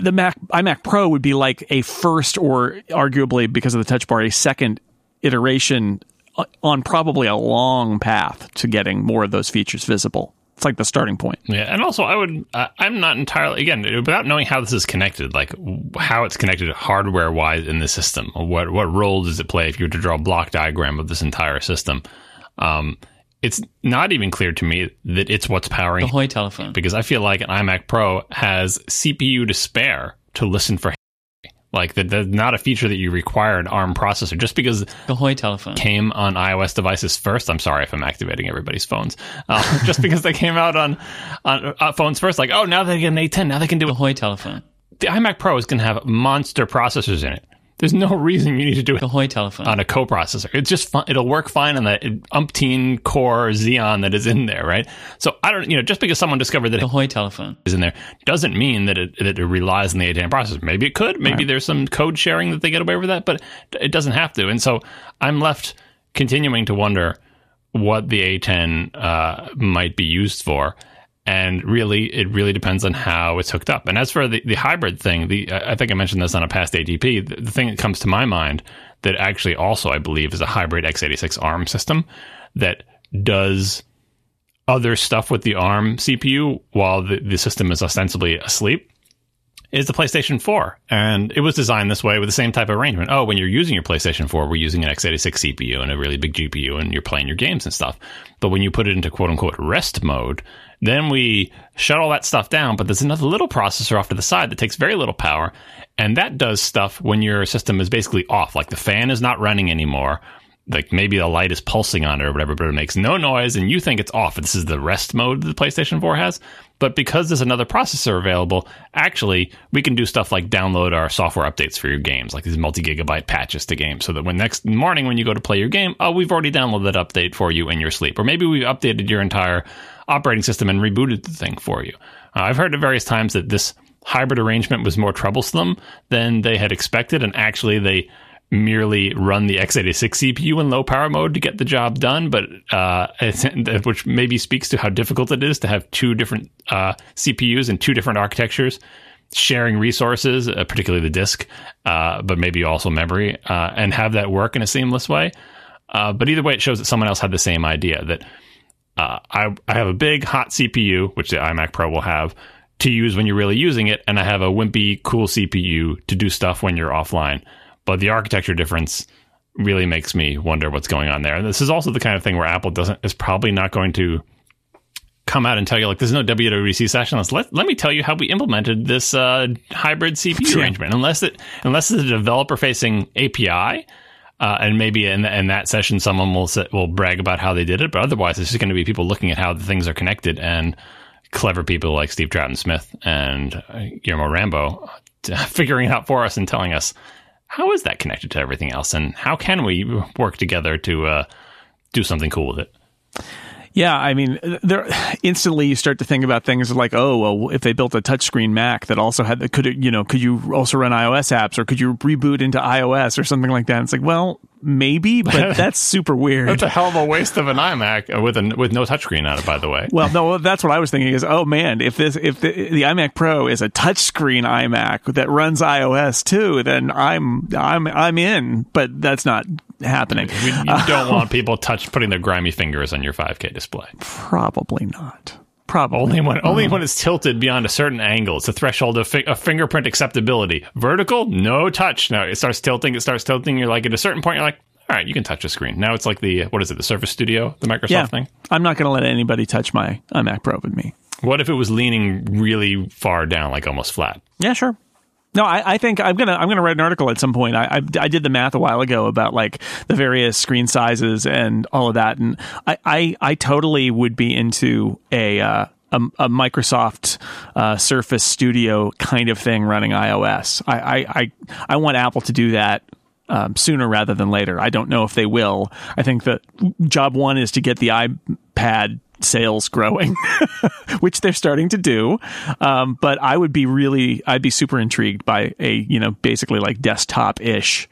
the Mac iMac Pro would be like a first or arguably because of the touch bar a second iteration on probably a long path to getting more of those features visible it's like the starting point. Yeah, and also I would uh, I'm not entirely again without knowing how this is connected, like how it's connected hardware wise in the system. What what role does it play if you were to draw a block diagram of this entire system? Um, it's not even clear to me that it's what's powering the Hoy telephone because I feel like an iMac Pro has CPU to spare to listen for like that, that's not a feature that you require an ARM processor. Just because the Hoy telephone came on iOS devices first. I'm sorry if I'm activating everybody's phones. Uh, just because they came out on on uh, phones first, like oh now they get an A10, now they can do the Hoy telephone. The iMac Pro is going to have monster processors in it. There's no reason you need to do it the telephone on a coprocessor. It's just fun. It'll work fine on that umpteen core Xeon that is in there, right? So I don't, you know, just because someone discovered that the Hoy telephone is in there doesn't mean that it, that it relies on the A10 processor. Maybe it could. Maybe right. there's some code sharing that they get away with that, but it doesn't have to. And so I'm left continuing to wonder what the A10 uh, might be used for and really it really depends on how it's hooked up. And as for the, the hybrid thing the i think i mentioned this on a past atp the, the thing that comes to my mind that actually also i believe is a hybrid x86 arm system that does other stuff with the arm cpu while the, the system is ostensibly asleep is the PlayStation 4. And it was designed this way with the same type of arrangement. Oh, when you're using your PlayStation 4, we're using an x86 CPU and a really big GPU and you're playing your games and stuff. But when you put it into quote unquote rest mode, then we shut all that stuff down, but there's another little processor off to the side that takes very little power. And that does stuff when your system is basically off, like the fan is not running anymore. Like maybe the light is pulsing on it or whatever, but it makes no noise and you think it's off. This is the rest mode that the PlayStation 4 has. But because there's another processor available, actually, we can do stuff like download our software updates for your games, like these multi gigabyte patches to games, so that when next morning when you go to play your game, oh, we've already downloaded that update for you in your sleep. Or maybe we've updated your entire operating system and rebooted the thing for you. Uh, I've heard at various times that this hybrid arrangement was more troublesome than they had expected, and actually they merely run the x86 CPU in low power mode to get the job done, but uh, which maybe speaks to how difficult it is to have two different uh, CPUs and two different architectures sharing resources, uh, particularly the disk, uh, but maybe also memory, uh, and have that work in a seamless way. Uh, but either way, it shows that someone else had the same idea that I, I have a big hot CPU, which the iMac Pro will have, to use when you're really using it, and I have a wimpy, cool CPU to do stuff when you're offline. But the architecture difference really makes me wonder what's going on there. And this is also the kind of thing where Apple doesn't is probably not going to come out and tell you like there's no WWDC session. Let, let me tell you how we implemented this uh, hybrid CPU Yeah. arrangement. Unless it unless it's a developer facing API. Uh, and maybe in, in that session, someone will will brag about how they did it, but otherwise, it's just going to be people looking at how the things are connected and clever people like Steve Troughton Smith and uh, Guilherme Rambo uh, figuring it out for us and telling us how is that connected to everything else and how can we work together to uh, do something cool with it. Yeah, I mean, there instantly you start to think about things like, oh, well, if they built a touchscreen Mac that also had, could it, you know, could you also run iOS apps or could you reboot into iOS or something like that? It's like, well, maybe, but that's super weird. It's a hell of a waste of an iMac uh, with a, with no touchscreen on it, by the way. Well, no, that's what I was thinking. Is oh man, if this if the, the iMac Pro is a touchscreen iMac that runs iOS too, then I'm I'm I'm in. But that's not happening. We- you don't want people touch putting their grimy fingers on your 5K display. Probably not. Probably Only when only mm. when it's tilted beyond a certain angle. It's a threshold of, fi- of fingerprint acceptability. Vertical, no touch. Now it starts tilting. It starts tilting. You're like at a certain point, you're like, all right, you can touch the screen. Now it's like the what is it? The Surface Studio, the Microsoft yeah. thing. I'm not going to let anybody touch my iMac Pro with me. What if it was leaning really far down, like almost flat? Yeah, sure. No, I, I think I'm gonna I'm gonna write an article at some point. I, I I did the math a while ago about like the various screen sizes and all of that, and I I, I totally would be into a. Uh, a, a Microsoft uh, Surface Studio kind of thing running iOS. I, I, I, I want Apple to do that um, sooner rather than later. I don't know if they will. I think that job one is to get the iPad sales growing, which they're starting to do. Um, but I would be really, I'd be super intrigued by a, you know, basically like desktop ish.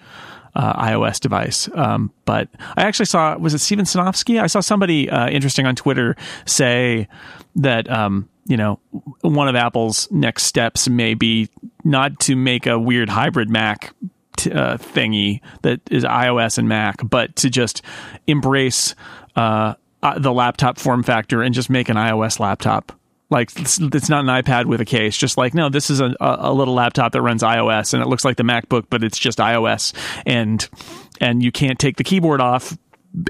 Uh, iOS device. Um, but I actually saw, was it Steven Sinofsky? I saw somebody uh, interesting on Twitter say that, um, you know, one of Apple's next steps may be not to make a weird hybrid Mac t- uh, thingy that is iOS and Mac, but to just embrace uh, uh, the laptop form factor and just make an iOS laptop. Like it's, it's not an iPad with a case. Just like no, this is a, a little laptop that runs iOS and it looks like the MacBook, but it's just iOS and and you can't take the keyboard off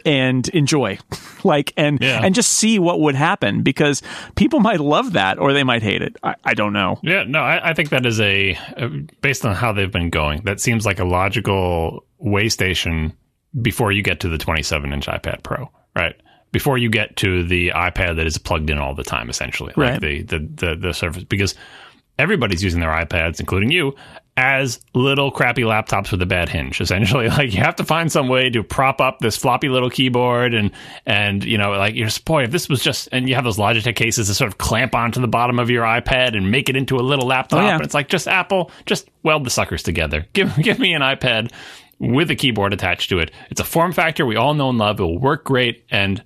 and enjoy like and Yeah. and just see what would happen because people might love that or they might hate it. I, I don't know. Yeah, no, I, I think that is a based on how they've been going. That seems like a logical way station before you get to the 27 inch iPad Pro, right? Before you get to the iPad that is plugged in all the time, essentially, Right. like the the the, the Surface, because everybody's using their iPads, including you, as little crappy laptops with a bad hinge. Essentially, like you have to find some way to prop up this floppy little keyboard, and and you know, like you're just boy, if this was just, and you have those Logitech cases that sort of clamp onto the bottom of your iPad and make it into a little laptop, Oh, yeah. and it's like just Apple, just weld the suckers together. Give give me an iPad with a keyboard attached to it. It's a form factor we all know and love. It will work great, and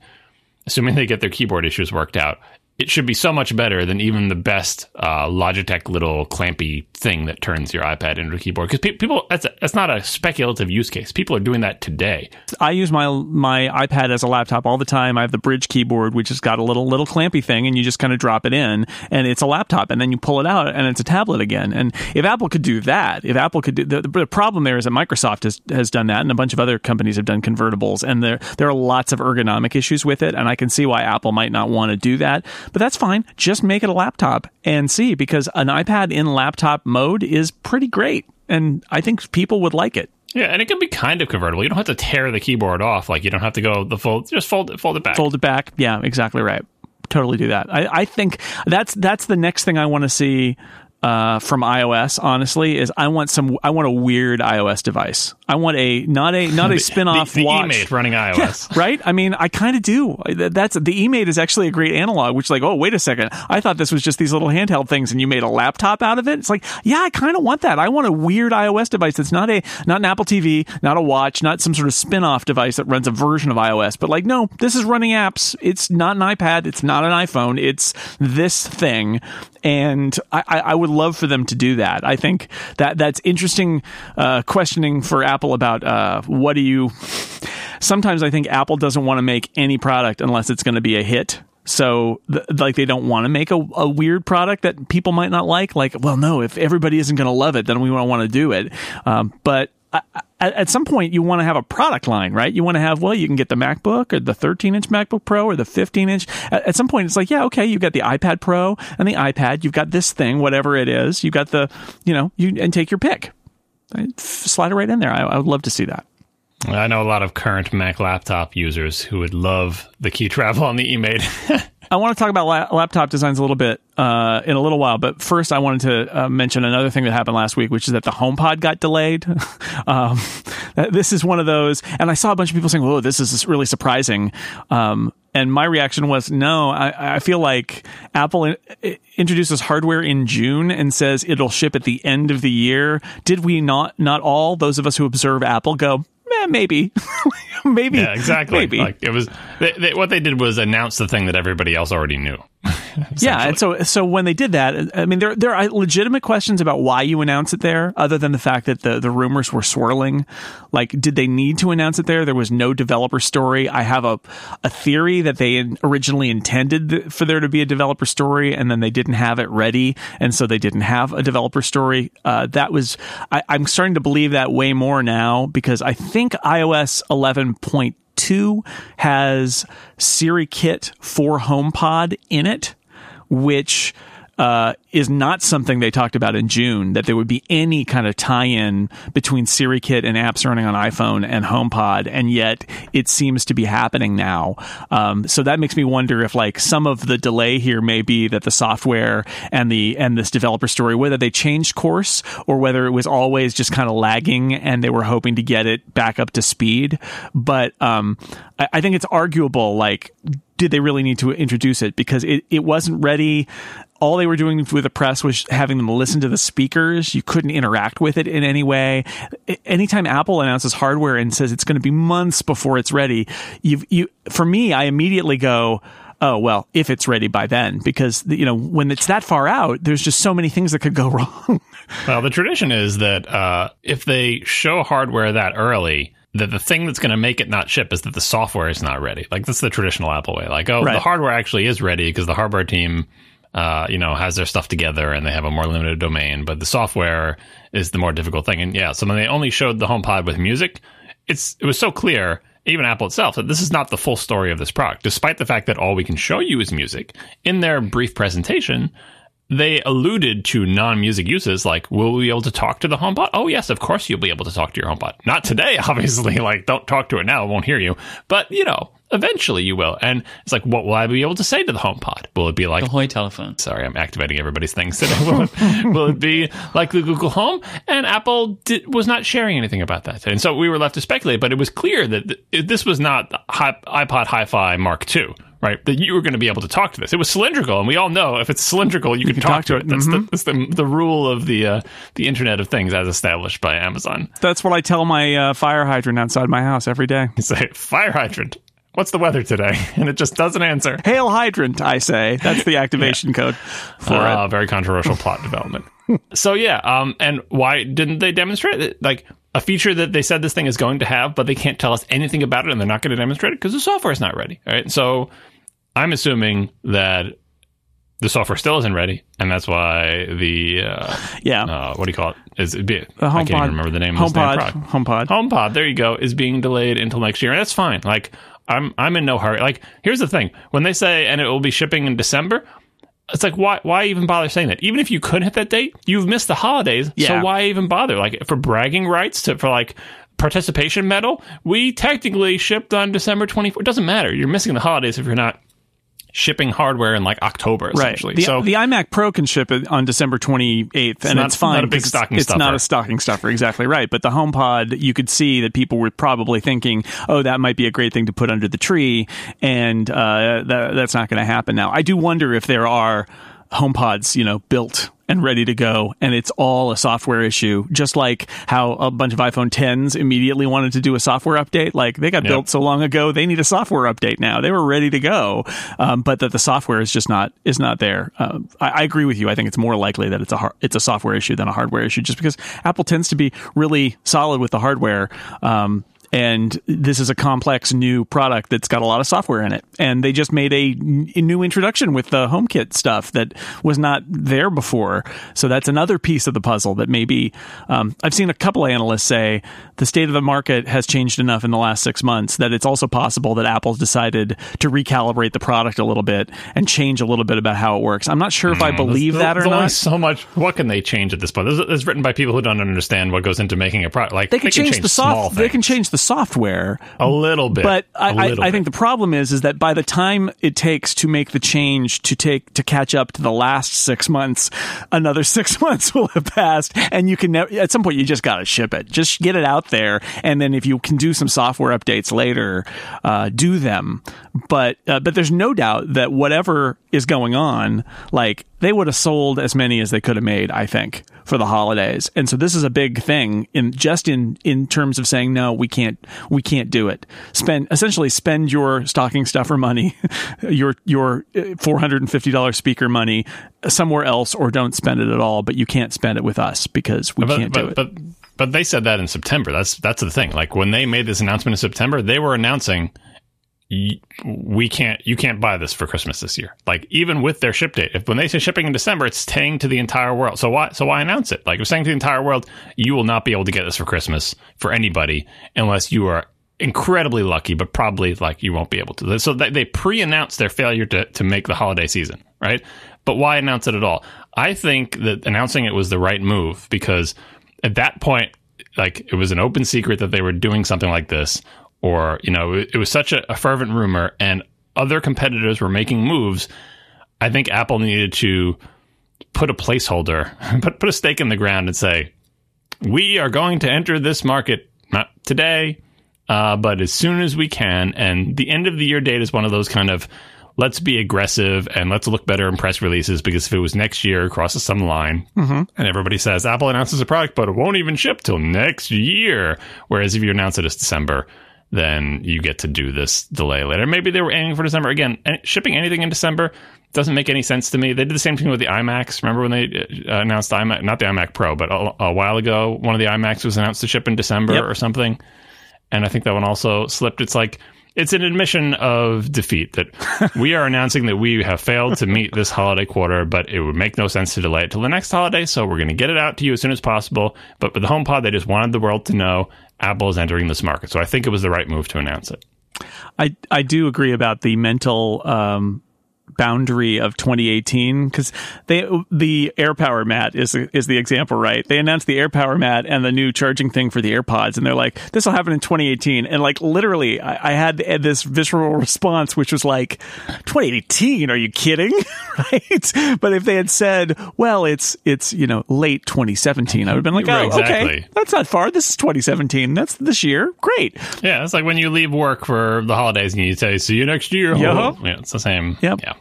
assuming they get their keyboard issues worked out, it should be so much better than even the best uh, Logitech little clampy thing that turns your iPad into a keyboard. Because pe- people, that's a, that's not a speculative use case. People are doing that today. I use my my iPad as a laptop all the time. I have the Brydge keyboard, which has got a little little clampy thing, and you just kind of drop it in, and it's a laptop, and then you pull it out, and it's a tablet again. And if Apple could do that, if Apple could do the, the problem there is that Microsoft has has done that, and a bunch of other companies have done convertibles, and there there are lots of ergonomic issues with it, and I can see why Apple might not want to do that, but that's fine. Just make it a laptop and see, because an iPad in laptop mode is pretty great, and I think people would like it. Yeah, and it can be kind of convertible. You don't have to tear the keyboard off. Like you don't have to go the full. Just fold it, fold it back. fold it back. Yeah, exactly right. Totally do that. I, I think that's that's the next thing I want to see uh, from iOS. Honestly, is I want some I want a weird iOS device. I want a not a not a spin-off the, the watch. eMate running iOS. right? I mean, I kind of do. That's the eMate is actually a great analog. Which, like, oh, wait a second, I thought this was just these little handheld things, and you made a laptop out of it. It's like, yeah, I kind of want that. I want a weird iOS device that's not a not an Apple TV, not a watch, not some sort of spin-off device that runs a version of iOS. But like, no, this is running apps. It's not an iPad. It's not an iPhone. It's this thing, and I, I, I would love for them to do that. I think that that's interesting uh, questioning for Apple about uh, what do you. Sometimes I think Apple doesn't want to make any product unless it's going to be a hit. So, th- like, they don't want to make a, a weird product that people might not like. Like, well, no, if everybody isn't going to love it, then we won't want to do it. Um, but I, at, at some point, you want to have a product line, right? You want to have, well, you can get the MacBook or the 13 inch MacBook Pro or the 15 inch. At, at some point, it's like, yeah, okay, you've got the iPad Pro and the iPad. You've got this thing, whatever it is. You've got the, you know, you and take your pick. Slide it right in there. I, I would love to see that. I know a lot of current Mac laptop users who would love the key travel on the eMate. I want to talk about la- laptop designs a little bit uh, in a little while, but first I wanted to uh, mention another thing that happened last week, which is that the HomePod got delayed. um, this is one of those, and I saw a bunch of people saying, "Whoa, this is really surprising." Um, and my reaction was, "No, I, I feel like Apple in, introduces hardware in June and says it'll ship at the end of the year. Did we not? Not all those of us who observe Apple go." Eh, maybe, maybe, yeah, exactly. Maybe. Like it was they, they, what they did was announce the thing that everybody else already knew. yeah, and so so when they did that, I mean, there there are legitimate questions about why you announce it there, other than the fact that the the rumors were swirling. Like, did they need to announce it there? There was no developer story. I have a a theory that they originally intended for there to be a developer story, and then they didn't have it ready, and so they didn't have a developer story. Uh, that was I, I'm starting to believe that way more now because I think iOS 11.2 has SiriKit for HomePod in it, which uh, is not something they talked about in June, that there would be any kind of tie in between SiriKit and apps running on iPhone and HomePod, and yet it seems to be happening now. Um, so that makes me wonder if like some of the delay here may be that the software and the and this developer story, whether they changed course or whether it was always just kind of lagging and they were hoping to get it back up to speed. But um, I, I think it's arguable, like, did they really need to introduce it because it, it wasn't ready all they were doing with the press was having them listen to the speakers. You couldn't interact with it in any way. Anytime Apple announces hardware and says it's going to be months before it's ready, you you for me, I immediately go, oh well, if it's ready by then, because you know when it's that far out, there's just so many things that could go wrong. well, the tradition is that uh, if they show hardware that early, that the thing that's going to make it not ship is that the software is not ready. Like that's the traditional Apple way. Like, oh, Right. the hardware actually is ready because the hardware team, uh, you know, has their stuff together and they have a more limited domain, but the software is the more difficult thing. And yeah, so when they only showed the HomePod with music, it's it was so clear. Even Apple itself that this is not the full story of this product, despite the fact that all we can show you is music. In their brief presentation, they alluded to non-music uses like will we be able to talk to the HomePod? Oh yes, of course you'll be able to talk to your HomePod. Not today, obviously. Like don't talk to it now; it won't hear you. But you know, eventually you will. And it's like, what will I be able to say to the HomePod? Will it be like? the hoy telephone. Sorry, I'm activating everybody's things today. Will it, will it be like the Google Home? And Apple did, was not sharing anything about that. And so we were left to speculate. But it was clear that th- this was not iPod Hi-Fi Mark II. Right, that you were going to be able to talk to this. It was cylindrical, and we all know if it's cylindrical, you can talk, to it. That's, the, that's the the rule of the uh, the Internet of Things as established by Amazon. That's what I tell my uh, fire hydrant outside my house every day. You say fire hydrant. What's the weather today? And it just doesn't answer. Hail hydrant, I say. That's the activation code for it. uh, very controversial plot development. So yeah, um, and why didn't they demonstrate it? Like a feature that they said this thing is going to have, but they can't tell us anything about it, and they're not going to demonstrate it because the software is not ready. Right? So I'm assuming that the software still isn't ready, and that's why the uh, Yeah. uh, what do you call it? Is it be, I can't even remember the name of HomePod. product. HomePod. HomePod, there you go, is being delayed until next year, and that's fine. Like I'm I'm in no hurry. Like here's the thing: when they say and it will be shipping in December, it's like why why even bother saying that? Even if you could hit that date, you've missed the holidays. Yeah. So why even bother? Like for bragging rights to for like participation medal, we technically shipped on December 24th. It doesn't matter. You're missing the holidays if you're not shipping hardware in like October, essentially. The, so the iMac Pro can ship it on December 28th, and not- it's fine. not a big stocking it's, it's not a stocking stuffer, exactly right. But the HomePod, you could see that people were probably thinking, "Oh, that might be a great thing to put under the tree," and uh, that, that's not going to happen now. I do wonder if there are HomePods, you know, built and ready to go, and it's all a software issue. Just like how a bunch of iPhone 10s immediately wanted to do a software update, like they got Yep. built so long ago, they need a software update now. They were ready to go, um, but that the software is just not is not there. Um, I, I agree with you. I think it's more likely that it's a har- it's a software issue than a hardware issue, just because Apple tends to be really solid with the hardware. Um, and this is a complex new product that's got a lot of software in it. And they just made a, n- a new introduction with the HomeKit stuff that was not there before. So that's another piece of the puzzle that maybe um, I've seen a couple of analysts say the state of the market has changed enough in the last six months that it's also possible that Apple's decided to recalibrate the product a little bit and change a little bit about how it works. I'm not sure if I believe There's- that or not. so much. What can they change at this point? This is, written by people who don't understand what goes into making a product. Like They can change, the small soft. They can change the software, a little bit. But I, I, I think the problem is is that by the time it takes to make the change to take to catch up to the last six months, another six months will have passed, and you can never, at some point you just got to ship it. Just get it out there, and then if you can do some software updates later, uh, do them. But uh, but there's no doubt that whatever is going on, like they would have sold as many as they could have made. I think for the holidays, and so this is a big thing in just in in terms of saying no, we can't we can't do it. Spend essentially spend your stocking stuffer money, your your uh, four hundred and fifty dollars speaker money somewhere else, or don't spend it at all. But you can't spend it with us because we but, can't but, do it. But but they said that in September. That's that's the thing. Like when they made this announcement in September, they were announcing we can't you can't buy this for Christmas this year. Like even with their ship date. If when they say shipping in December, it's saying to the entire world. So why so why announce it? Like it's saying to the entire world, you will not be able to get this for Christmas for anybody unless you are incredibly lucky, but probably like you won't be able to. So they, they pre-announced their failure to to make the holiday season, right? But why announce it at all? I think that announcing it was the right move because at that point, like it was an open secret that they were doing something like this, or you know, it, it was such a, a fervent rumor, and other competitors were making moves. I think Apple needed to put a placeholder, put put a stake in the ground, and say, "We are going to enter this market not today, uh, but as soon as we can." And the end of the year date is one of those kind of let's be aggressive and let's look better in press releases because if it was next year, crosses some line, and everybody says Apple announces a product, but it won't even ship till next year. Whereas if you announce it as December, then you get to do this delay later. Maybe they were aiming for December again. Shipping anything in December doesn't make any sense to me. They did the same thing with the iMacs. Remember when they uh, announced the iMac, not the iMac Pro, but a, a while ago, one of the iMacs was announced to ship in December Yep. or something. And I think that one also slipped. It's like it's an admission of defeat that we are announcing that we have failed to meet this holiday quarter, but it would make no sense to delay it till the next holiday. So we're going to get it out to you as soon as possible. But with the HomePod, they just wanted the world to know Apple is entering this market. So I think it was the right move to announce it. I I do agree about the mental um, boundary of 2018 because they the AirPower mat is is the example, right? They announced the AirPower mat and the new charging thing for the AirPods, and they're like, "This will happen in 2018." And like literally, I, I had this visceral response, which was like, "2018? Are you kidding?" right? But if they had said, "Well, it's it's you know late 2017," I would have been like, "Oh, Right, okay, that's not far. This is 2017. That's this year. Great." Yeah, it's like when you leave work for the holidays and you say, "See you next year." Yeah. yeah, it's the same. Yep. Yeah,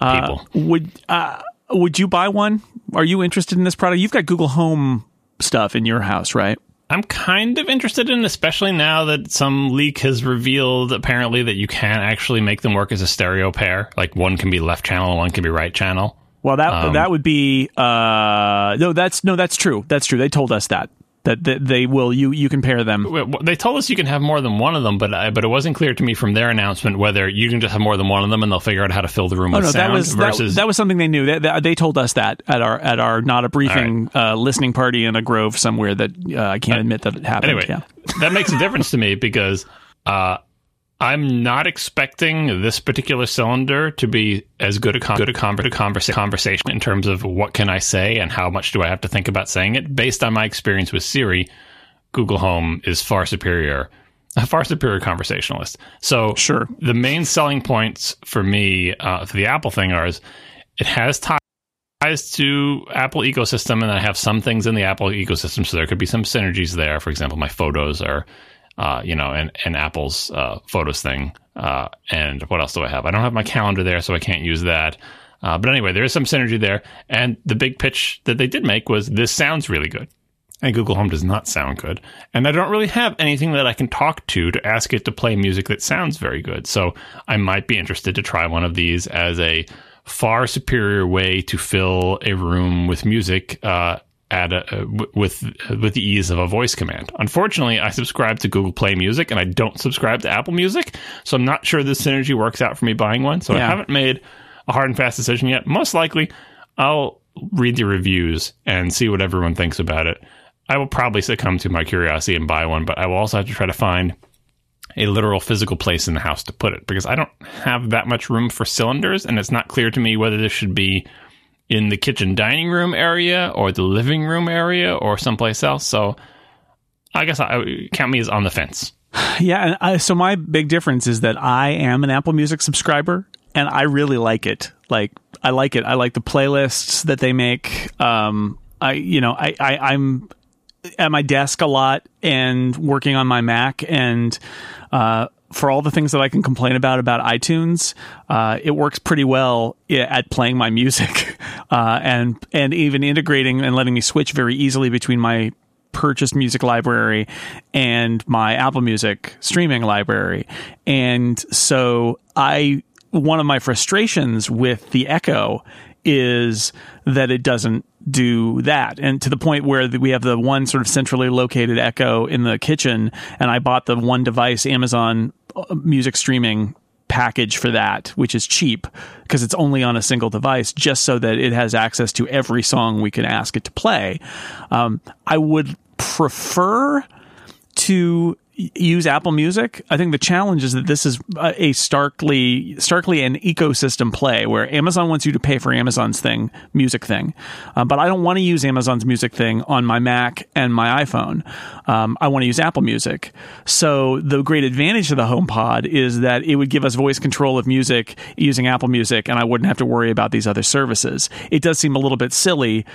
Uh, people. would uh, would you buy one? Are you interested in this product? You've got Google Home stuff in your house, right? I'm kind of interested in, especially now that some leak has revealed apparently that you can actually make them work as a stereo pair. Like one can be left channel, and one can be right channel. Well, that Um, that would be uh, no. That's no. That's true. That's true. They told us that that, that they will. You you can pair them. They told us you can have more than one of them, but I, but it wasn't clear to me from their announcement whether you can just have more than one of them and they'll figure out how to fill the room Oh with no, that was that, versus that was something they knew. They, they, they told us that at our at our not a briefing uh, listening party in a grove somewhere that uh, I can't admit that it happened. anyway. yeah. that makes a difference to me because uh, I'm not expecting this particular cylinder to be as good a good a, con- a conversa- conversation in terms of what can I say and how much do I have to think about saying it. Based on my experience with Siri, Google Home is far superior a far superior conversationalist. So Sure. the main selling points for me uh, for the Apple thing are is it has ties to Apple ecosystem, and I have some things in the Apple ecosystem, so there could be some synergies there. For example, my photos are, uh, you know, and and Apple's uh, photos thing. Uh, and what else do I have? I don't have my calendar there, so I can't use that. Uh, but anyway, there is some synergy there. And the big pitch that they did make was this sounds really good. And Google Home does not sound good. And I don't really have anything that I can talk to to ask it to play music that sounds very good. So I might be interested to try one of these as a far superior way to fill a room with music uh, at a, uh, with with the ease of a voice command. Unfortunately, I subscribe to Google Play Music and I don't subscribe to Apple Music, so I'm not sure this synergy works out for me buying one. So Yeah. I haven't made a hard and fast decision yet. Most likely, I'll read the reviews and see what everyone thinks about it. I will probably succumb to my curiosity and buy one, but I will also have to try to find a literal physical place in the house to put it because I don't have that much room for cylinders, and it's not clear to me whether this should be in the kitchen dining room area or the living room area or someplace else. So I guess I count me as on the fence. Yeah, and I, so my big difference is that I am an Apple Music subscriber, and I really like it. Like I like it. I like the playlists that they make. Um, I you know I, I I'm at my desk a lot and working on my Mac and. Uh, for all the things that I can complain about about iTunes, uh, it works pretty well at playing my music, uh, and and even integrating and letting me switch very easily between my purchased music library and my Apple Music streaming library. And so I one of my frustrations with the Echo is that it doesn't do that and to the point where we have the one sort of centrally located echo in the kitchen and i bought the one device amazon music streaming package for that which is cheap because it's only on a single device just so that it has access to every song we can ask it to play. Um, i would prefer to use Apple Music. I think the challenge is that this is a starkly starkly an ecosystem play where Amazon wants you to pay for Amazon's thing, music thing, uh, but I don't want to use Amazon's music thing on my Mac and my iPhone. Um, I want to use Apple Music. So the great advantage of the HomePod is that it would give us voice control of music using Apple Music, and I wouldn't have to worry about these other services. It does seem a little bit silly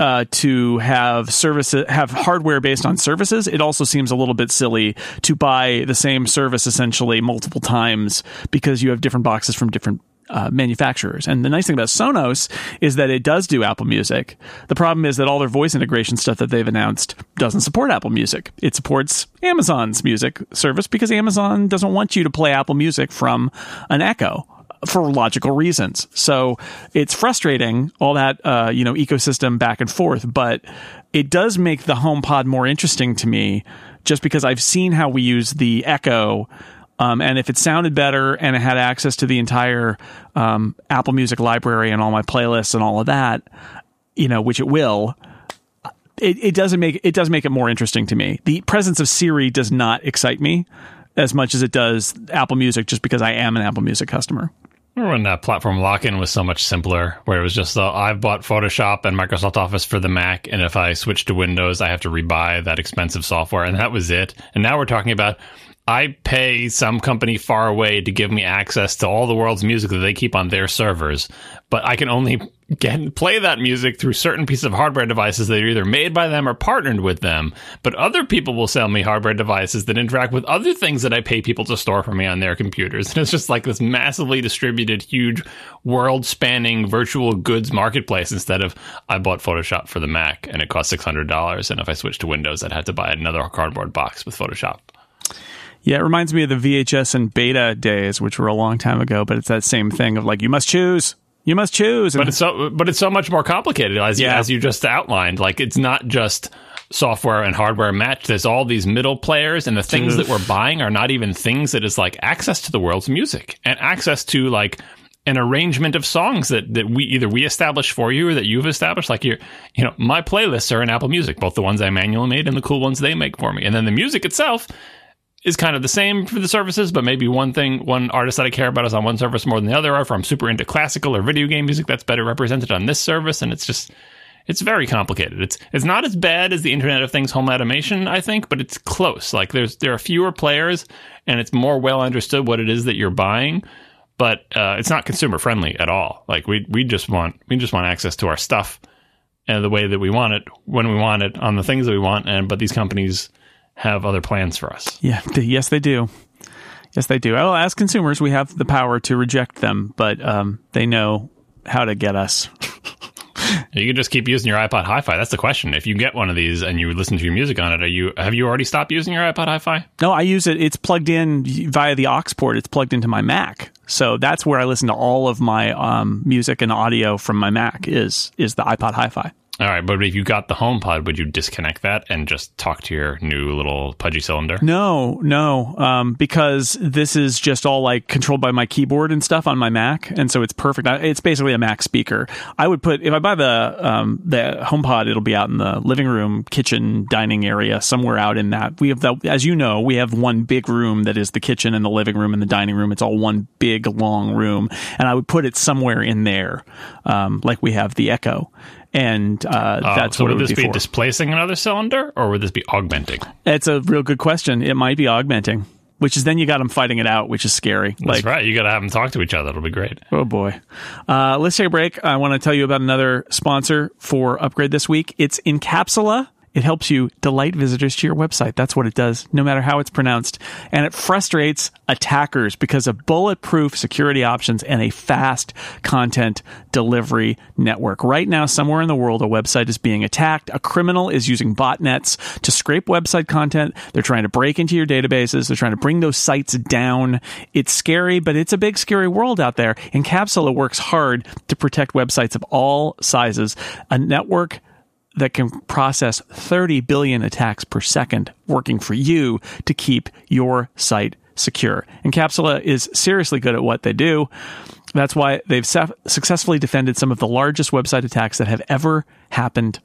uh, to have services have hardware based on services. It also seems a little bit silly to buy the same service essentially multiple times because you have different boxes from different. Uh, manufacturers. And the nice thing about Sonos is that it does do Apple Music. The problem is that all their voice integration stuff that they've announced doesn't support Apple Music. It supports Amazon's music service because Amazon doesn't want you to play Apple Music from an Echo for logical reasons. So it's frustrating all that uh, you know ecosystem back and forth, but it does make the HomePod more interesting to me, just because I've seen how we use the Echo. Um, and if it sounded better and it had access to the entire um, Apple Music library and all my playlists and all of that, you know, which it will, it, it doesn't make it does make it more interesting to me. The presence of Siri does not excite me as much as it does Apple Music, just because I am an Apple Music customer. Remember when that platform lock-in was so much simpler, where it was just uh, I've bought Photoshop and Microsoft Office for the Mac, and if I switch to Windows, I have to rebuy that expensive software, and that was it. And now we're talking about I pay some company far away to give me access to all the world's music that they keep on their servers, but I can only get play that music through certain pieces of hardware devices that are either made by them or partnered with them. But other people will sell me hardware devices that interact with other things that I pay people to store for me on their computers. And it's just like this massively distributed, huge, world spanning virtual goods marketplace instead of I bought Photoshop for the Mac and it cost $600. And if I switched to Windows, I'd have to buy another cardboard box with Photoshop. Yeah, it reminds me of the VHS and beta days, which were a long time ago, but it's that same thing of like, you must choose. You must choose. And But it's so, but it's so much more complicated as you, Yeah. as you just outlined. Like it's not just software and hardware match. There's all these middle players, and the things that we're buying are not even things that is like access to the world's music and access to like an arrangement of songs that, that we either we establish for you or that you've established. Like your, you know, my playlists are in Apple Music, both the ones I manually made and the cool ones they make for me, and then the music itself is kind of the same for the services, but maybe one thing, one artist that I care about is on one service more than the other. Or if I'm super into classical or video game music, that's better represented on this service. And it's just, it's very complicated. It's it's not as bad as the Internet of Things home automation, I think, but it's close. Like there's there are fewer players, and it's more well understood what it is that you're buying. But uh, it's not consumer friendly at all. Like we we just want we just want access to our stuff and the way that we want it when we want it on the things that we want. And but these companies have other plans for us. Yeah, they, yes, they do. Yes, they do. Well, as consumers, we have the power to reject them, but um, they know how to get us. You can just keep using your iPod Hi-Fi. That's the question. If you get one of these and you listen to your music on it, are you have you already stopped using your iPod Hi-Fi? No, I use it. It's plugged in via the aux port. It's plugged into my Mac, so that's where I listen to all of my um, music and audio from my Mac. Is is the iPod Hi-Fi? All right, but if you got the HomePod, would you disconnect that and just talk to your new little pudgy cylinder? No, no, um, because this is just all like controlled by my keyboard and stuff on my Mac, and so it's perfect. It's basically a Mac speaker. I would put if I buy the um, the HomePod, it'll be out in the living room, kitchen, dining area, somewhere out in that. We have the, as you know, we have one big room that is the kitchen and the living room and the dining room. It's all one big long room, and I would put it somewhere in there, um, like we have the Echo and uh, Uh, that's so what it would would this be, be displacing another cylinder, or would this be augmenting? it's a real good question. It might be augmenting, which is then you got them fighting it out, which is scary. That's like, right. You got to have them talk to each other. It'll be great. oh boy. Uh, let's take a break. I want to tell you about another sponsor for Upgrade this week. It's Incapsula. It helps you delight visitors to your website. That's what it does, no matter how it's pronounced. And it frustrates attackers because of bulletproof security options and a fast content delivery network. Right now, somewhere in the world, a website is being attacked. A criminal is using botnets to scrape website content. They're trying to break into your databases. They're trying to bring those sites down. It's scary, but it's a big, scary world out there. Incapsula works hard to protect websites of all sizes. A network that can process 30 billion attacks per second working for you to keep your site secure. Incapsula is seriously good at what they do. That's why they've su- successfully defended some of the largest website attacks that have ever happened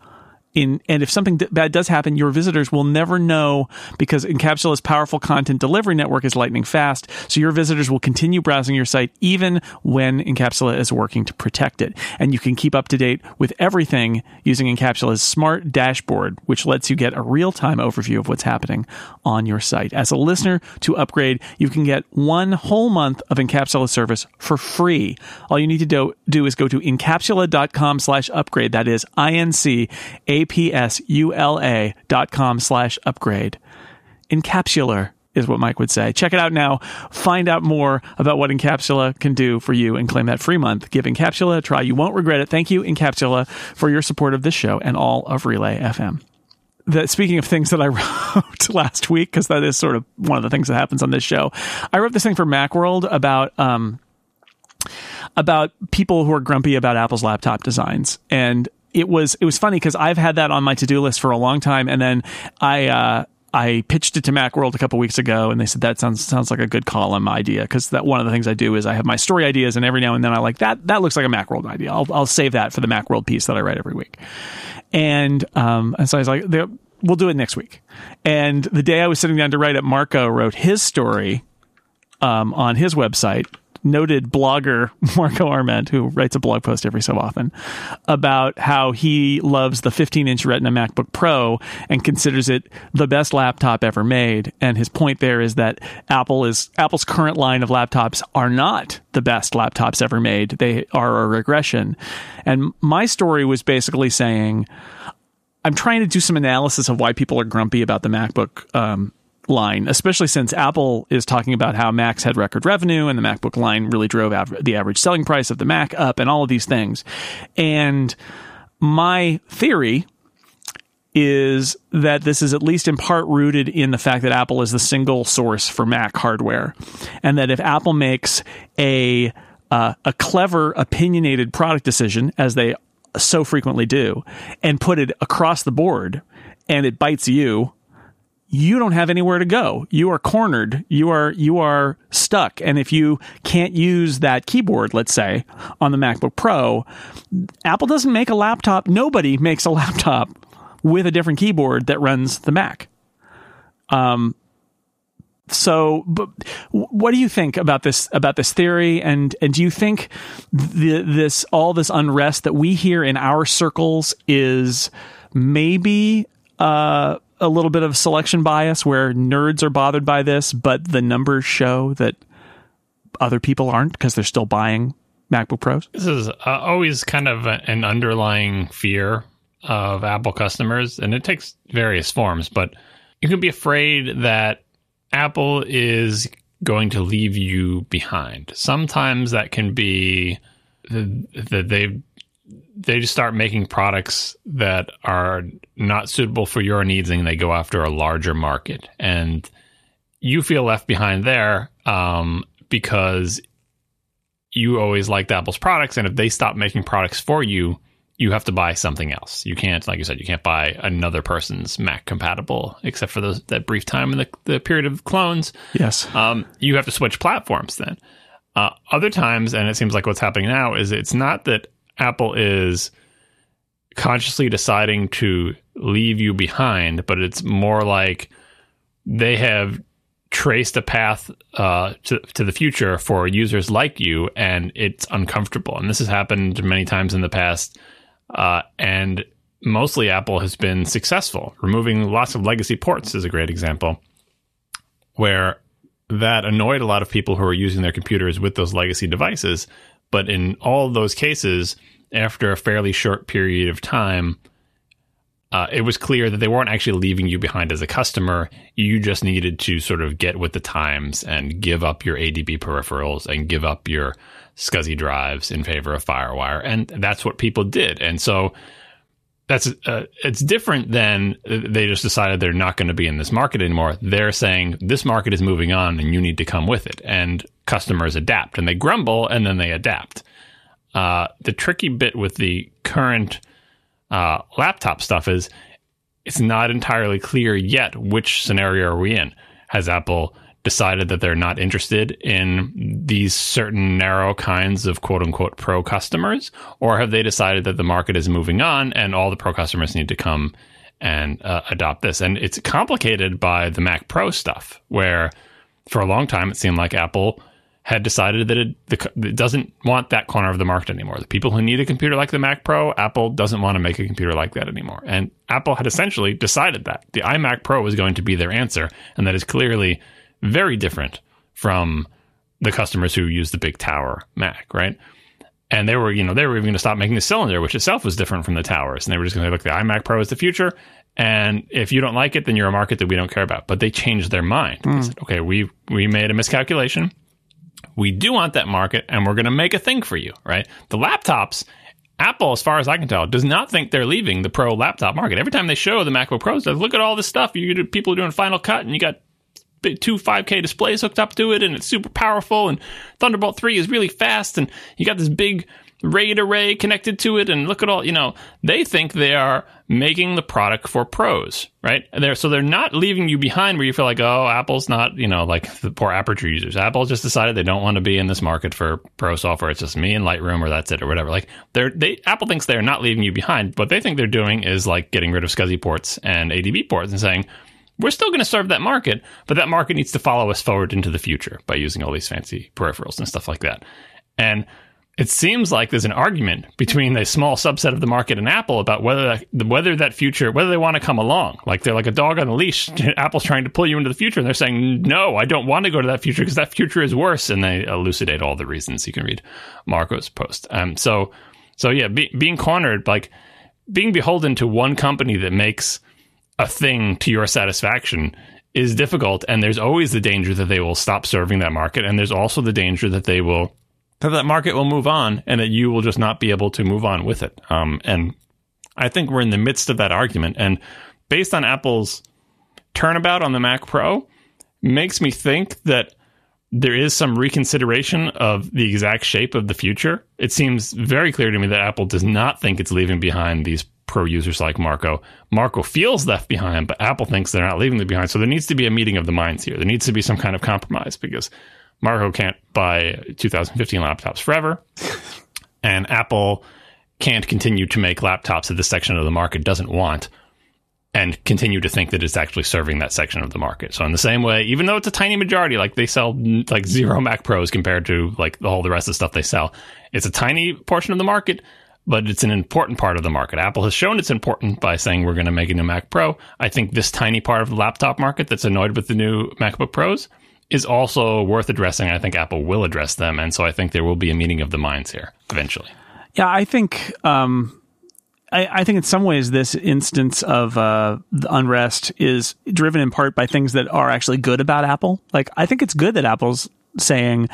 in, and if something d- bad does happen, your visitors will never know because Incapsula's powerful content delivery network is lightning fast. So your visitors will continue browsing your site even when Incapsula is working to protect it. And you can keep up to date with everything using Incapsula's smart dashboard, which lets you get a real time overview of what's happening on your site. As a listener to upgrade, you can get one whole month of Incapsula service for free. All you need to do, do is go to incapsula.com slash upgrade. That is I-N-C-A-P-S-U-L-A dot com slash upgrade. Encapsular is what Mike would say. Check it out now. Find out more about what Incapsula can do for you and claim that free month. Give Incapsula a try. You won't regret it. Thank you, Incapsula, for your support of this show and all of Relay FM that speaking of things that I wrote last week, because that is sort of one of the things that happens on this show, I wrote this thing for Macworld about um, about people who are grumpy about Apple's laptop designs, and it was it was funny because I've had that on my to do list for a long time, and then I. Uh, I pitched it to Macworld a couple weeks ago, and they said that sounds sounds like a good column idea because that one of the things I do is I have my story ideas, and every now and then I like that that looks like a Macworld idea. I'll I'll save that for the Macworld piece that I write every week. And um, and so I was like, we'll do it next week. And the day I was sitting down to write it, Marco wrote his story um, on his website. Noted blogger Marco Arment, who writes a blog post every so often, about how he loves the 15 inch Retina MacBook Pro and considers it the best laptop ever made. And his point there is that Apple is Apple's current line of laptops are not the best laptops ever made. They are a regression. And my story was basically saying, I'm trying to do some analysis of why people are grumpy about the MacBook um, line, especially since Apple is talking about how Macs had record revenue and the MacBook line really drove av- the average selling price of the Mac up and all of these things. And my theory is that this is at least in part rooted in the fact that Apple is the single source for Mac hardware, and that if Apple makes a uh, a clever, opinionated product decision, as they so frequently do, and put it across the board, and it bites you, you don't have anywhere to go. You are cornered. You are you are stuck. And if you can't use that keyboard, let's say, on the MacBook Pro, Apple doesn't make a laptop. Nobody makes a laptop with a different keyboard that runs the Mac. Um so what do you think about this about this theory and and do you think the, this all this unrest that we hear in our circles is maybe uh, a little bit of selection bias where nerds are bothered by this but the numbers show that other people aren't because they're still buying MacBook Pros This is uh, always kind of an underlying fear of Apple customers, and it takes various forms, but you can be afraid that Apple is going to leave you behind. Sometimes that can be that they they just start making products that are not suitable for your needs and they go after a larger market and you feel left behind there um, because you always liked Apple's products and if they stop making products for you you have to buy something else. You can't, like you said, you can't buy another person's Mac compatible, except for those that brief time in the, the period of clones. yes Um, you have to switch platforms then. Uh, other times, and it seems like what's happening now is it's not that Apple is consciously deciding to leave you behind, but it's more like they have traced a path uh, to, to the future for users like you, and it's uncomfortable. And this has happened many times in the past. Uh, and mostly Apple has been successful. Removing lots of legacy ports is a great example where that annoyed a lot of people who are using their computers with those legacy devices. But in all those cases, after a fairly short period of time, uh, it was clear that they weren't actually leaving you behind as a customer. You just needed to sort of get with the times and give up your ADB peripherals and give up your SCSI drives in favor of FireWire, and that's what people did. And so that's uh, it's different than they just decided they're not going to be in this market anymore. They're saying this market is moving on, and you need to come with it. And customers adapt, and they grumble, and then they adapt. Uh, the tricky bit with the current uh, laptop stuff is it's not entirely clear yet which scenario are we in. Has Apple decided that they're not interested in these certain narrow kinds of quote unquote pro customers, or have they decided that the market is moving on and all the pro customers need to come and uh, adopt this? And it's complicated by the Mac Pro stuff, where for a long time it seemed like Apple had decided that it, it doesn't want that corner of the market anymore. The people who need a computer like the Mac Pro, Apple doesn't want to make a computer like that anymore. And Apple had essentially decided that the iMac Pro was going to be their answer, and that is clearly very different from the customers who use the big tower Mac, right? And they were, you know, they were even going to stop making the cylinder, which itself was different from the towers. And they were just going to say, look, the iMac Pro is the future. And if you don't like it, then you're a market that we don't care about. But they changed their mind. They hmm. said, okay, we we made a miscalculation. We do want that market, and we're going to make a thing for you, right? The laptops, Apple, as far as I can tell, does not think they're leaving the pro laptop market. Every time they show the MacBook Pros, they look at all this stuff. You people are doing Final Cut, and you got two 5K displays hooked up to it, and it's super powerful. And Thunderbolt 3 is really fast, and you got this big RAID array connected to it. And look at all, you know, they think they are making the product for pros, right? They're, so they're not leaving you behind where you feel like, oh, Apple's not, you know, like the poor Aperture users. Apple just decided they don't want to be in this market for pro software. It's just me and Lightroom, or that's it, or whatever. Like they're, they, Apple thinks they're not leaving you behind. What they think they're doing is like getting rid of SCSI ports and ADB ports and saying, we're still going to serve that market, but that market needs to follow us forward into the future by using all these fancy peripherals and stuff like that. And it seems like there's an argument between a small subset of the market and Apple about whether that, whether that future, whether they want to come along. Like they're like a dog on a leash. Apple's trying to pull you into the future, and they're saying, "No, I don't want to go to that future because that future is worse." And they elucidate all the reasons. You can read Marco's post. Um, so, so yeah, be, being cornered, like being beholden to one company that makes a thing to your satisfaction is difficult and there's always the danger that they will stop serving that market and there's also the danger that they will that that market will move on and that you will just not be able to move on with it. Um, and i think we're in the midst of that argument and based on apple's turnabout on the mac pro makes me think that there is some reconsideration of the exact shape of the future. It seems very clear to me that apple does not think it's leaving behind these pro users like Marco. Marco feels left behind, but Apple thinks they're not leaving them behind. So there needs to be a meeting of the minds here. There needs to be some kind of compromise because Marco can't buy 2015 laptops forever, and Apple can't continue to make laptops that this section of the market doesn't want. and continue to think that it's actually serving that section of the market. So in the same way, even though it's a tiny majority, like they sell like zero Mac Pros compared to like all the rest of the stuff they sell, it's a tiny portion of the market, but it's an important part of the market. Apple has shown it's important by saying we're going to make a new Mac Pro. I think this tiny part of the laptop market that's annoyed with the new MacBook Pros is also worth addressing. I think Apple will address them, and so I think there will be a meeting of the minds here eventually. Yeah, I think um, I, think in some ways this instance of uh, the unrest is driven in part by things that are actually good about Apple. Like I think it's good that Apple's saying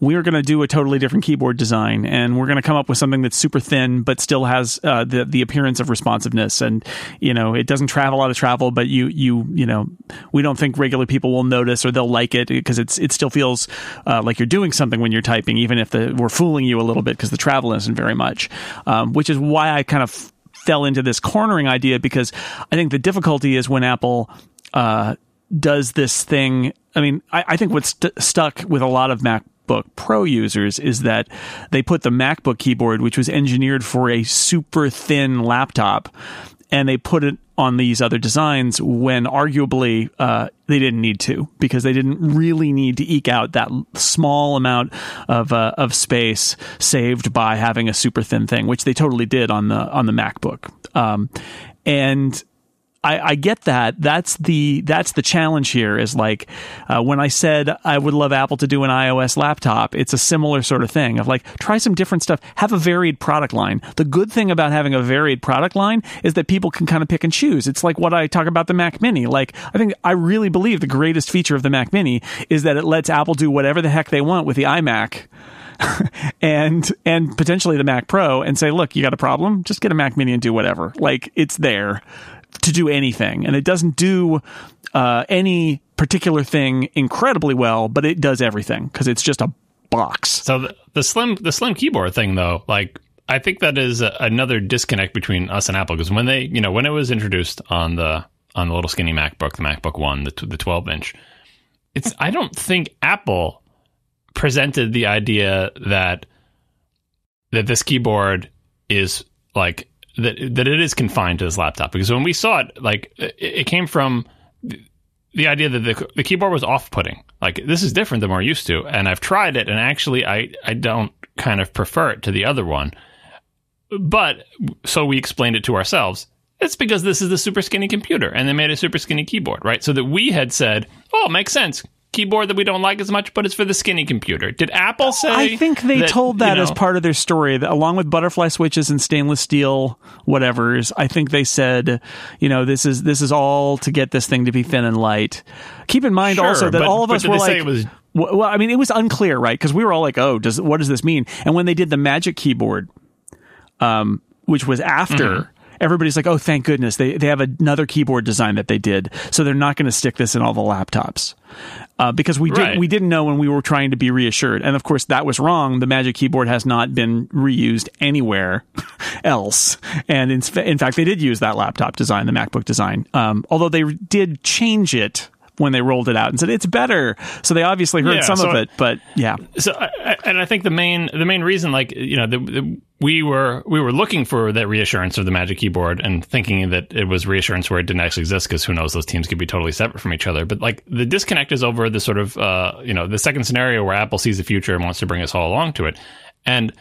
we're going to do a totally different keyboard design and we're going to come up with something that's super thin but still has uh, the the appearance of responsiveness. And you know it doesn't travel out of travel but you you you know we don't think regular people will notice or they'll like it because it's it still feels uh, like you're doing something when you're typing even if the, we're fooling you a little bit because the travel isn't very much. Um, which is why I kind of fell into this cornering idea because I think the difficulty is when Apple uh, does this thing. I mean, I, I think what's st- stuck with a lot of MacBook Pro users is that they put the MacBook keyboard, which was engineered for a super thin laptop, and they put it on these other designs when arguably uh, they didn't need to because they didn't really need to eke out that small amount of uh, of space saved by having a super thin thing, which they totally did on the on the MacBook. Um, and I, I, get that. That's the that's the challenge here. Is like uh, when I said I would love Apple to do an iOS laptop. It's a similar sort of thing of like try some different stuff. Have a varied product line. The good thing about having a varied product line is that people can kind of pick and choose. It's like what I talk about the Mac Mini. Like I think I really believe the greatest feature of the Mac Mini is that it lets Apple do whatever the heck they want with the iMac. and and potentially the Mac Pro and say, look, you got a problem? Just get a Mac Mini and do whatever. Like it's there to do anything, and it doesn't do uh, any particular thing incredibly well, but it does everything because it's just a box. So the, the slim the slim keyboard thing, though, like I think that is a, another disconnect between us and Apple because when they, you know, when it was introduced on the on the little skinny MacBook, the MacBook One, the the 12 inch, it's I don't think Apple presented the idea that that this keyboard is like that that it is confined to this laptop because when we saw it, like it, it came from the idea that the, the keyboard was off-putting. Like this is different than we're used to, and I've tried it, and actually, I I don't kind of prefer it to the other one. But so we explained it to ourselves. It's because this is the super skinny computer, and they made a super skinny keyboard, right? So that we had said, "Oh, it makes sense keyboard that we don't like as much, but it's for the skinny computer. Did Apple say? I think they that, told that you know, as part of their story, that along with butterfly switches and stainless steel whatever's. I think they said, you know, this is this is all to get this thing to be thin and light. Keep in mind Sure, also that but- all of us were like. it was- well, I mean, it was unclear, right? Because we were all like, "Oh, does what does this mean?" And when they did the Magic Keyboard, um, which was after, Mm-hmm. Everybody's like, "Oh, thank goodness. They they have another keyboard design that they did, so they're not going to stick this in all the laptops." Uh, because we did we didn't know when we were trying to be reassured, and of course that was wrong. The Magic Keyboard has not been reused anywhere else, and in, in fact they did use that laptop design, the MacBook design, um, although they did change it when they rolled it out and said it's better. So they obviously heard Yeah, some so- of it, but yeah, so I, I- and I think the main the main reason like you know the, the, we were we were looking for that reassurance of the magic keyboard and thinking that it was reassurance where it didn't actually exist because who knows those teams could be totally separate from each other. But like the disconnect is over the sort of uh, you know the second scenario where Apple sees the future and wants to bring us all along to it. And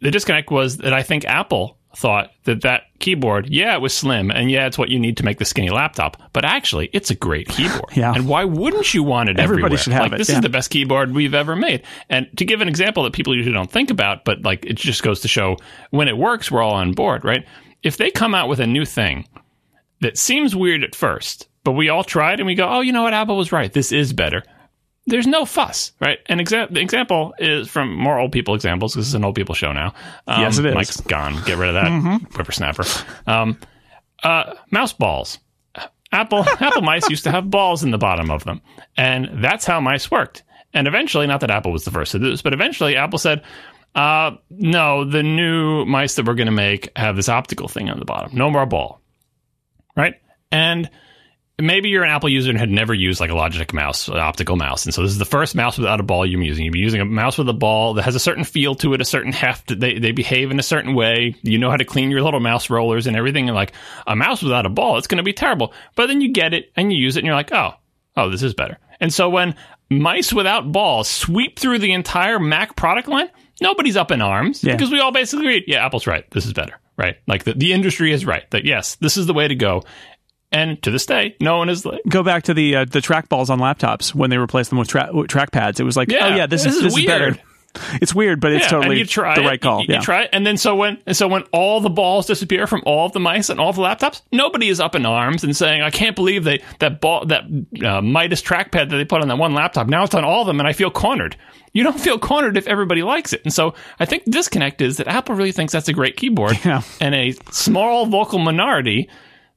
the disconnect was that I think Apple thought that that keyboard, yeah, it was slim, and yeah, it's what you need to make the skinny laptop, but actually, it's a great keyboard. Yeah. And why wouldn't you want it Everybody everywhere? should have like, it, This yeah. is the best keyboard we've ever made. And to give an example that people usually don't think about, but like it just goes to show when it works, we're all on board, right? If they come out with a new thing that seems weird at first, but we all tried and we go, oh, you know what? Apple was right. This is better. There's no fuss, right? An exa- the example is from more old people examples. This is an old people show now. Um, Yes, it is. Mike's gone. Get rid of that whippersnapper. Um, uh, mouse balls. Apple Apple mice used to have balls in the bottom of them, and that's how mice worked. And eventually, not that Apple was the first to do this, but eventually Apple said, uh, "No, the new mice that we're going to make have this optical thing on the bottom. No more ball." Right? And maybe you're an Apple user and had never used like a Logitech mouse, an optical mouse, and so this is the first mouse without a ball you're using. You're using a mouse with a ball that has a certain feel to it, a certain heft. They they behave in a certain way. You know how to clean your little mouse rollers and everything. And like a mouse without a ball, it's going to be terrible. But then you get it and you use it, and you're like, oh, oh, this is better. And so when mice without balls sweep through the entire Mac product line, nobody's up in arms Yeah. because we all basically agreed, yeah, Apple's right. This is better, right? Like the, the industry is right that yes, this is the way to go. And to this day, no one is like, Go back to the uh, the trackballs on laptops when they replaced them with, tra- trackpads. It was like, Yeah, oh yeah, this, this is is this is better. It's weird, but it's yeah, totally you try the it, right call. You, you yeah. try it, and then so when and so when all the balls disappear from all of the mice and all of the laptops, nobody is up in arms and saying, "I can't believe they that ball that uh, Midas trackpad that they put on that one laptop now it's on all of them, and I feel cornered." You don't feel cornered if everybody likes it, and so I think the disconnect is that Apple really thinks that's a great keyboard, Yeah. and a small vocal minority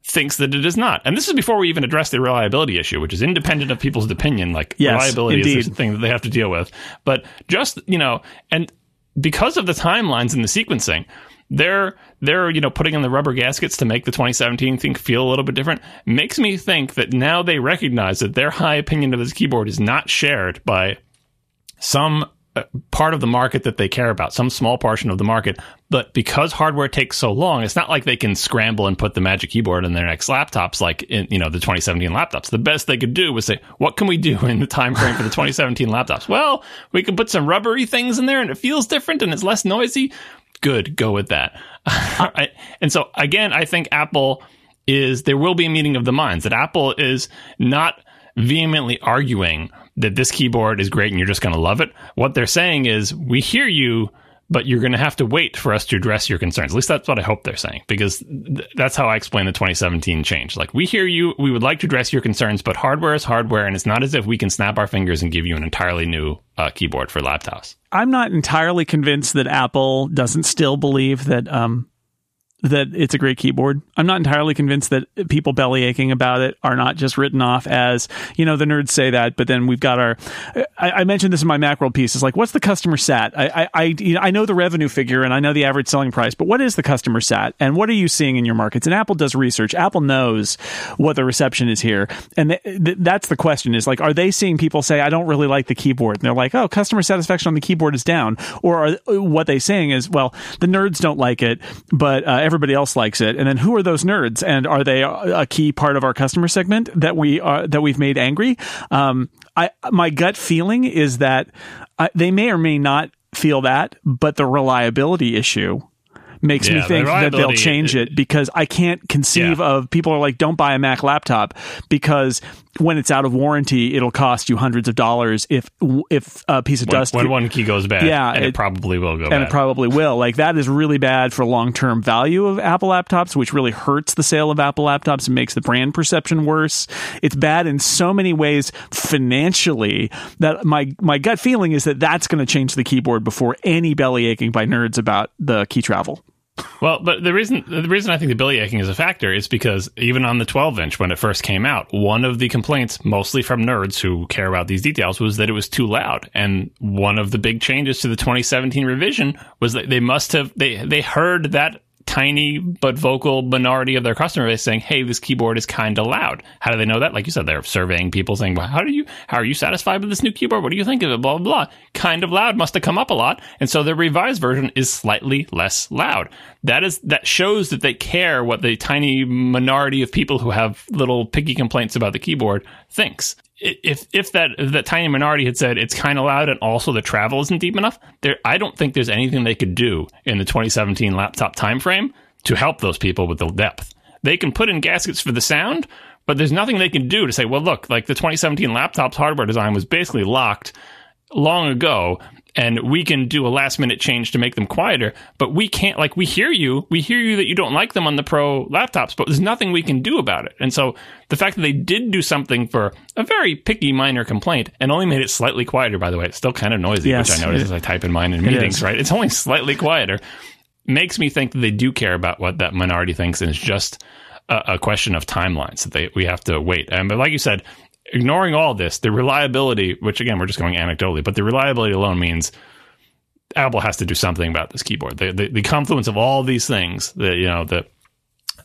thinks that it is not. And this is before we even address the reliability issue, which is independent of people's opinion. Like Yes, reliability is indeed. the thing that they have to deal with. But just, you know, and because of the timelines and the sequencing, they're they're you know putting in the rubber gaskets to make the 2017 thing feel a little bit different makes me think that now they recognize that their high opinion of this keyboard is not shared by some Uh, part of the market that they care about, some small portion of the market. But because hardware takes so long, it's not like they can scramble and put the Magic Keyboard in their next laptops, like in you know the 2017 laptops. The best they could do was say, "What can we do in the time frame for the 2017 laptops?" Well, we can put some rubbery things in there, and it feels different and it's less noisy. Good, go with that. And so again, I think Apple is there will be a meeting of the minds that Apple is not vehemently arguing that this keyboard is great and you're just going to love it. What they're saying is, we hear you, but you're going to have to wait for us to address your concerns. At least that's what I hope they're saying, because th- that's how I explain the 2017 change. Like, we hear you, we would like to address your concerns, but hardware is hardware, and it's not as if we can snap our fingers and give you an entirely new uh, keyboard for laptops. I'm not entirely convinced that Apple doesn't still believe that um that it's a great keyboard. I'm not entirely convinced that people belly aching about it are not just written off as, you know, the nerds say that, but then we've got our. I, I mentioned this in my Macworld piece. It's like, what's the customer sat? I, I, I, you know, I know the revenue figure and I know the average selling price, but what is the customer sat? And what are you seeing in your markets? And Apple does research. Apple knows what the reception is here, and th- th- that's the question: is like, are they seeing people say, I don't really like the keyboard? And they're like, oh, customer satisfaction on the keyboard is down, or are what they saying is, well, the nerds don't like it, but uh, everybody else likes it. And then who are those nerds? And are they a key part of our customer segment that we are that we've made angry? Um, I my gut feeling is that uh, they may or may not feel that, but the reliability issue makes Yeah, me the think that they'll change it because I can't conceive Yeah. of people are like, don't buy a Mac laptop because when it's out of warranty, it'll cost you hundreds of dollars if if a piece of When, dust when one key goes bad, Yeah, and it, it- probably will go bad. and bad. it probably will. Like that is really bad for long term value of Apple laptops, which really hurts the sale of Apple laptops and makes the brand perception worse. It's bad in so many ways financially that my my gut feeling is that that's going to change the keyboard before any belly aching by nerds about the key travel. Well, but the reason the reason I think the belly aching is a factor is because even on the 12 inch when it first came out, one of the complaints, mostly from nerds who care about these details, was that it was too loud. And one of the big changes to the 2017 revision was that they must have they they heard that tiny but vocal minority of their customer base saying, "Hey, this keyboard is kind of loud." How do they know that? Like you said, they're surveying people saying, "Well, how do you how are you satisfied with this new keyboard? What do you think of it?" Blah blah blah. Kind of loud must have come up a lot, and so the revised version is slightly less loud. That is that shows that they care what the tiny minority of people who have little picky complaints about the keyboard thinks. If if that if that tiny minority had said it's kind of loud and also the travel isn't deep enough, there I don't think there's anything they could do in the 2017 laptop timeframe to help those people with the depth. They can put in gaskets for the sound, but there's nothing they can do to say, well, look, like the 2017 laptop's hardware design was basically locked long ago and we can do a last minute change to make them quieter but we can't like we hear you we hear you that you don't like them on the pro laptops but there's nothing we can do about it. And so the fact that they did do something for a very picky minor complaint and only made it slightly quieter by the way it's still kind of noisy Yes, which i notice it- as i type in mine in meetings right? It's only slightly quieter. Makes me think that they do care about what that minority thinks and it's just a, a question of timelines that they we have to wait. And but like you said ignoring all this, the reliability, which again we're just going anecdotally, but the reliability alone means Apple has to do something about this keyboard. The, the, the confluence of all these things, the you know the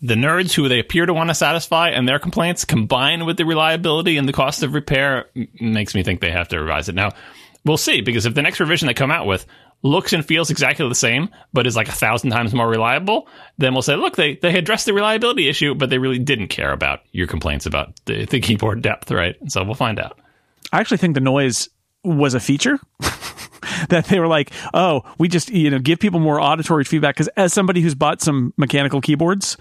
the nerds who they appear to want to satisfy and their complaints combined with the reliability and the cost of repair makes me think they have to revise it. Now, we'll see because if the next revision they come out with looks and feels exactly the same, but is like a thousand times more reliable, then we'll say, look, they, they addressed the reliability issue, but they really didn't care about your complaints about the, the keyboard depth, right? So we'll find out. I actually think the noise was a feature that they were like, oh, we just you know give people more auditory feedback because as somebody who's bought some mechanical keyboards,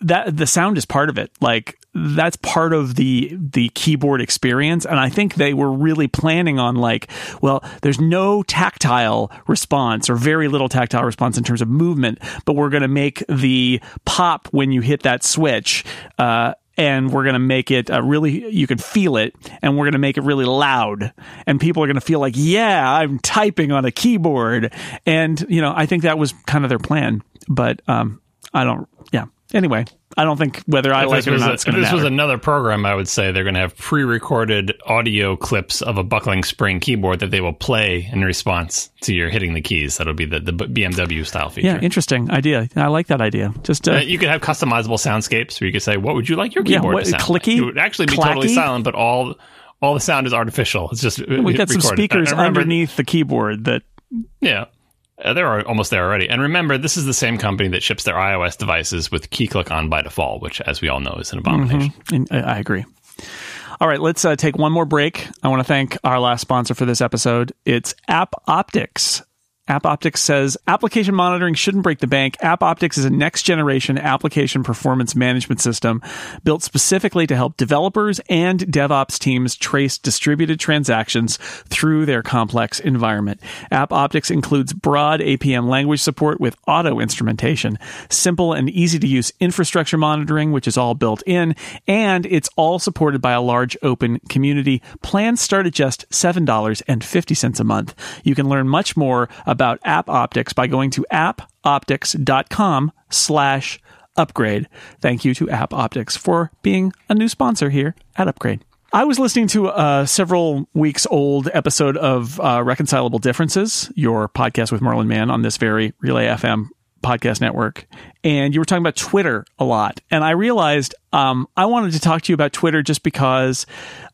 that the sound is part of it. Like that's part of the the keyboard experience, and I think they were really planning on like, well, there's no tactile response or very little tactile response in terms of movement, but we're going to make the pop when you hit that switch. Uh, and we're going to make it uh, really you can feel it and we're going to make it really loud. And people are going to feel like yeah i'm typing on a keyboard. And you know i think that was kind of their plan but um i don't yeah anyway i don't think whether i like it or not a- it's if this was another program, I would say they're going to have pre-recorded audio clips of a buckling spring keyboard that they will play in response to your hitting the keys. That'll be the, the BMW style feature. yeah interesting idea i like that idea just uh, Uh, you could have customizable soundscapes where you could say, "What would you like your Yeah, keyboard what- to sound?" clicky? Like? It would actually be totally silent, but all all the sound is artificial. It's just we got some speakers underneath the keyboard that Yeah. Uh, they're almost there already. And remember, this is the same company that ships their iOS devices with key click on by default, which, as we all know, is an abomination. And I I agree. All right, let's uh, take one more break. I want to thank our last sponsor for this episode. It's App Optics. AppOptics says application monitoring shouldn't break the bank. AppOptics is a next generation application performance management system built specifically to help developers and DevOps teams trace distributed transactions through their complex environment. AppOptics includes broad APM language support with auto instrumentation, simple and easy to use infrastructure monitoring, which is all built in, and it's all supported by a large open community. Plans start at just $7.50 a month. You can learn much more about AppOptics by going to appoptics.com slash upgrade. Thank you to AppOptics for being a new sponsor here at Upgrade. I was listening to a several weeks old episode of uh, Reconcilable Differences, your podcast with Merlin Mann on this very Relay FM podcast network, and you were talking about Twitter a lot. And I realized um, I wanted to talk to you about Twitter just because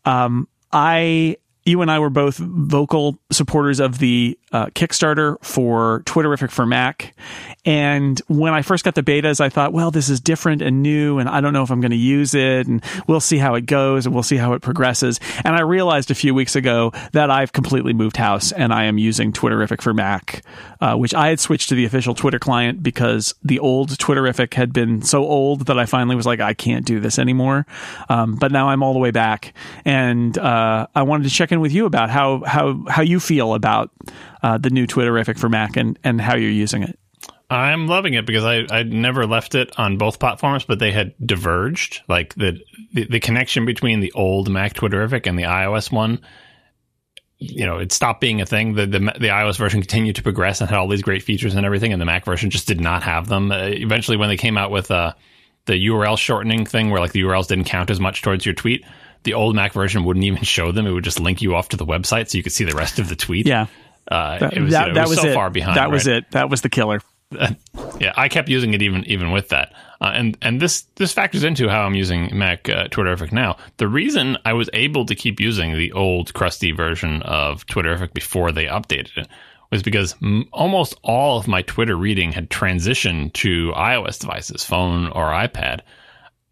um, I. You and I were both vocal supporters of the uh, Kickstarter for Twitterrific for Mac. And when I first got the betas, I thought, well, this is different and new, and I don't know if I'm going to use it, and we'll see how it goes, and we'll see how it progresses. And I realized a few weeks ago that I've completely moved house, and I am using Twitterrific for Mac, uh, which I had switched to the official Twitter client because the old Twitterrific had been so old that I finally was like, I can't do this anymore. Um, but now I'm all the way back, and uh, I wanted to check in with you about how how how you feel about uh, the new Twitterrific for Mac and and how you're using it. I'm loving it because I I never left it on both platforms, but they had diverged. Like the the, the connection between the old Mac Twitterrific and the iOS one, you know, it stopped being a thing. The, the the iOS version continued to progress and had all these great features and everything, and the Mac version just did not have them. Uh, eventually, when they came out with uh, the URL shortening thing, where like the URLs didn't count as much towards your tweet. The old Mac version wouldn't even show them; it would just link you off to the website, so you could see the rest of the tweet. Yeah, uh, that, it was, that, you know, it that was, was so it. far behind. That was right? it. That was the killer. yeah, I kept using it even even with that, uh, and and this this factors into how I'm using Mac uh, Twitterrific now. The reason I was able to keep using the old crusty version of Twitterrific before they updated it was because m- almost all of my Twitter reading had transitioned to iOS devices, phone or iPad.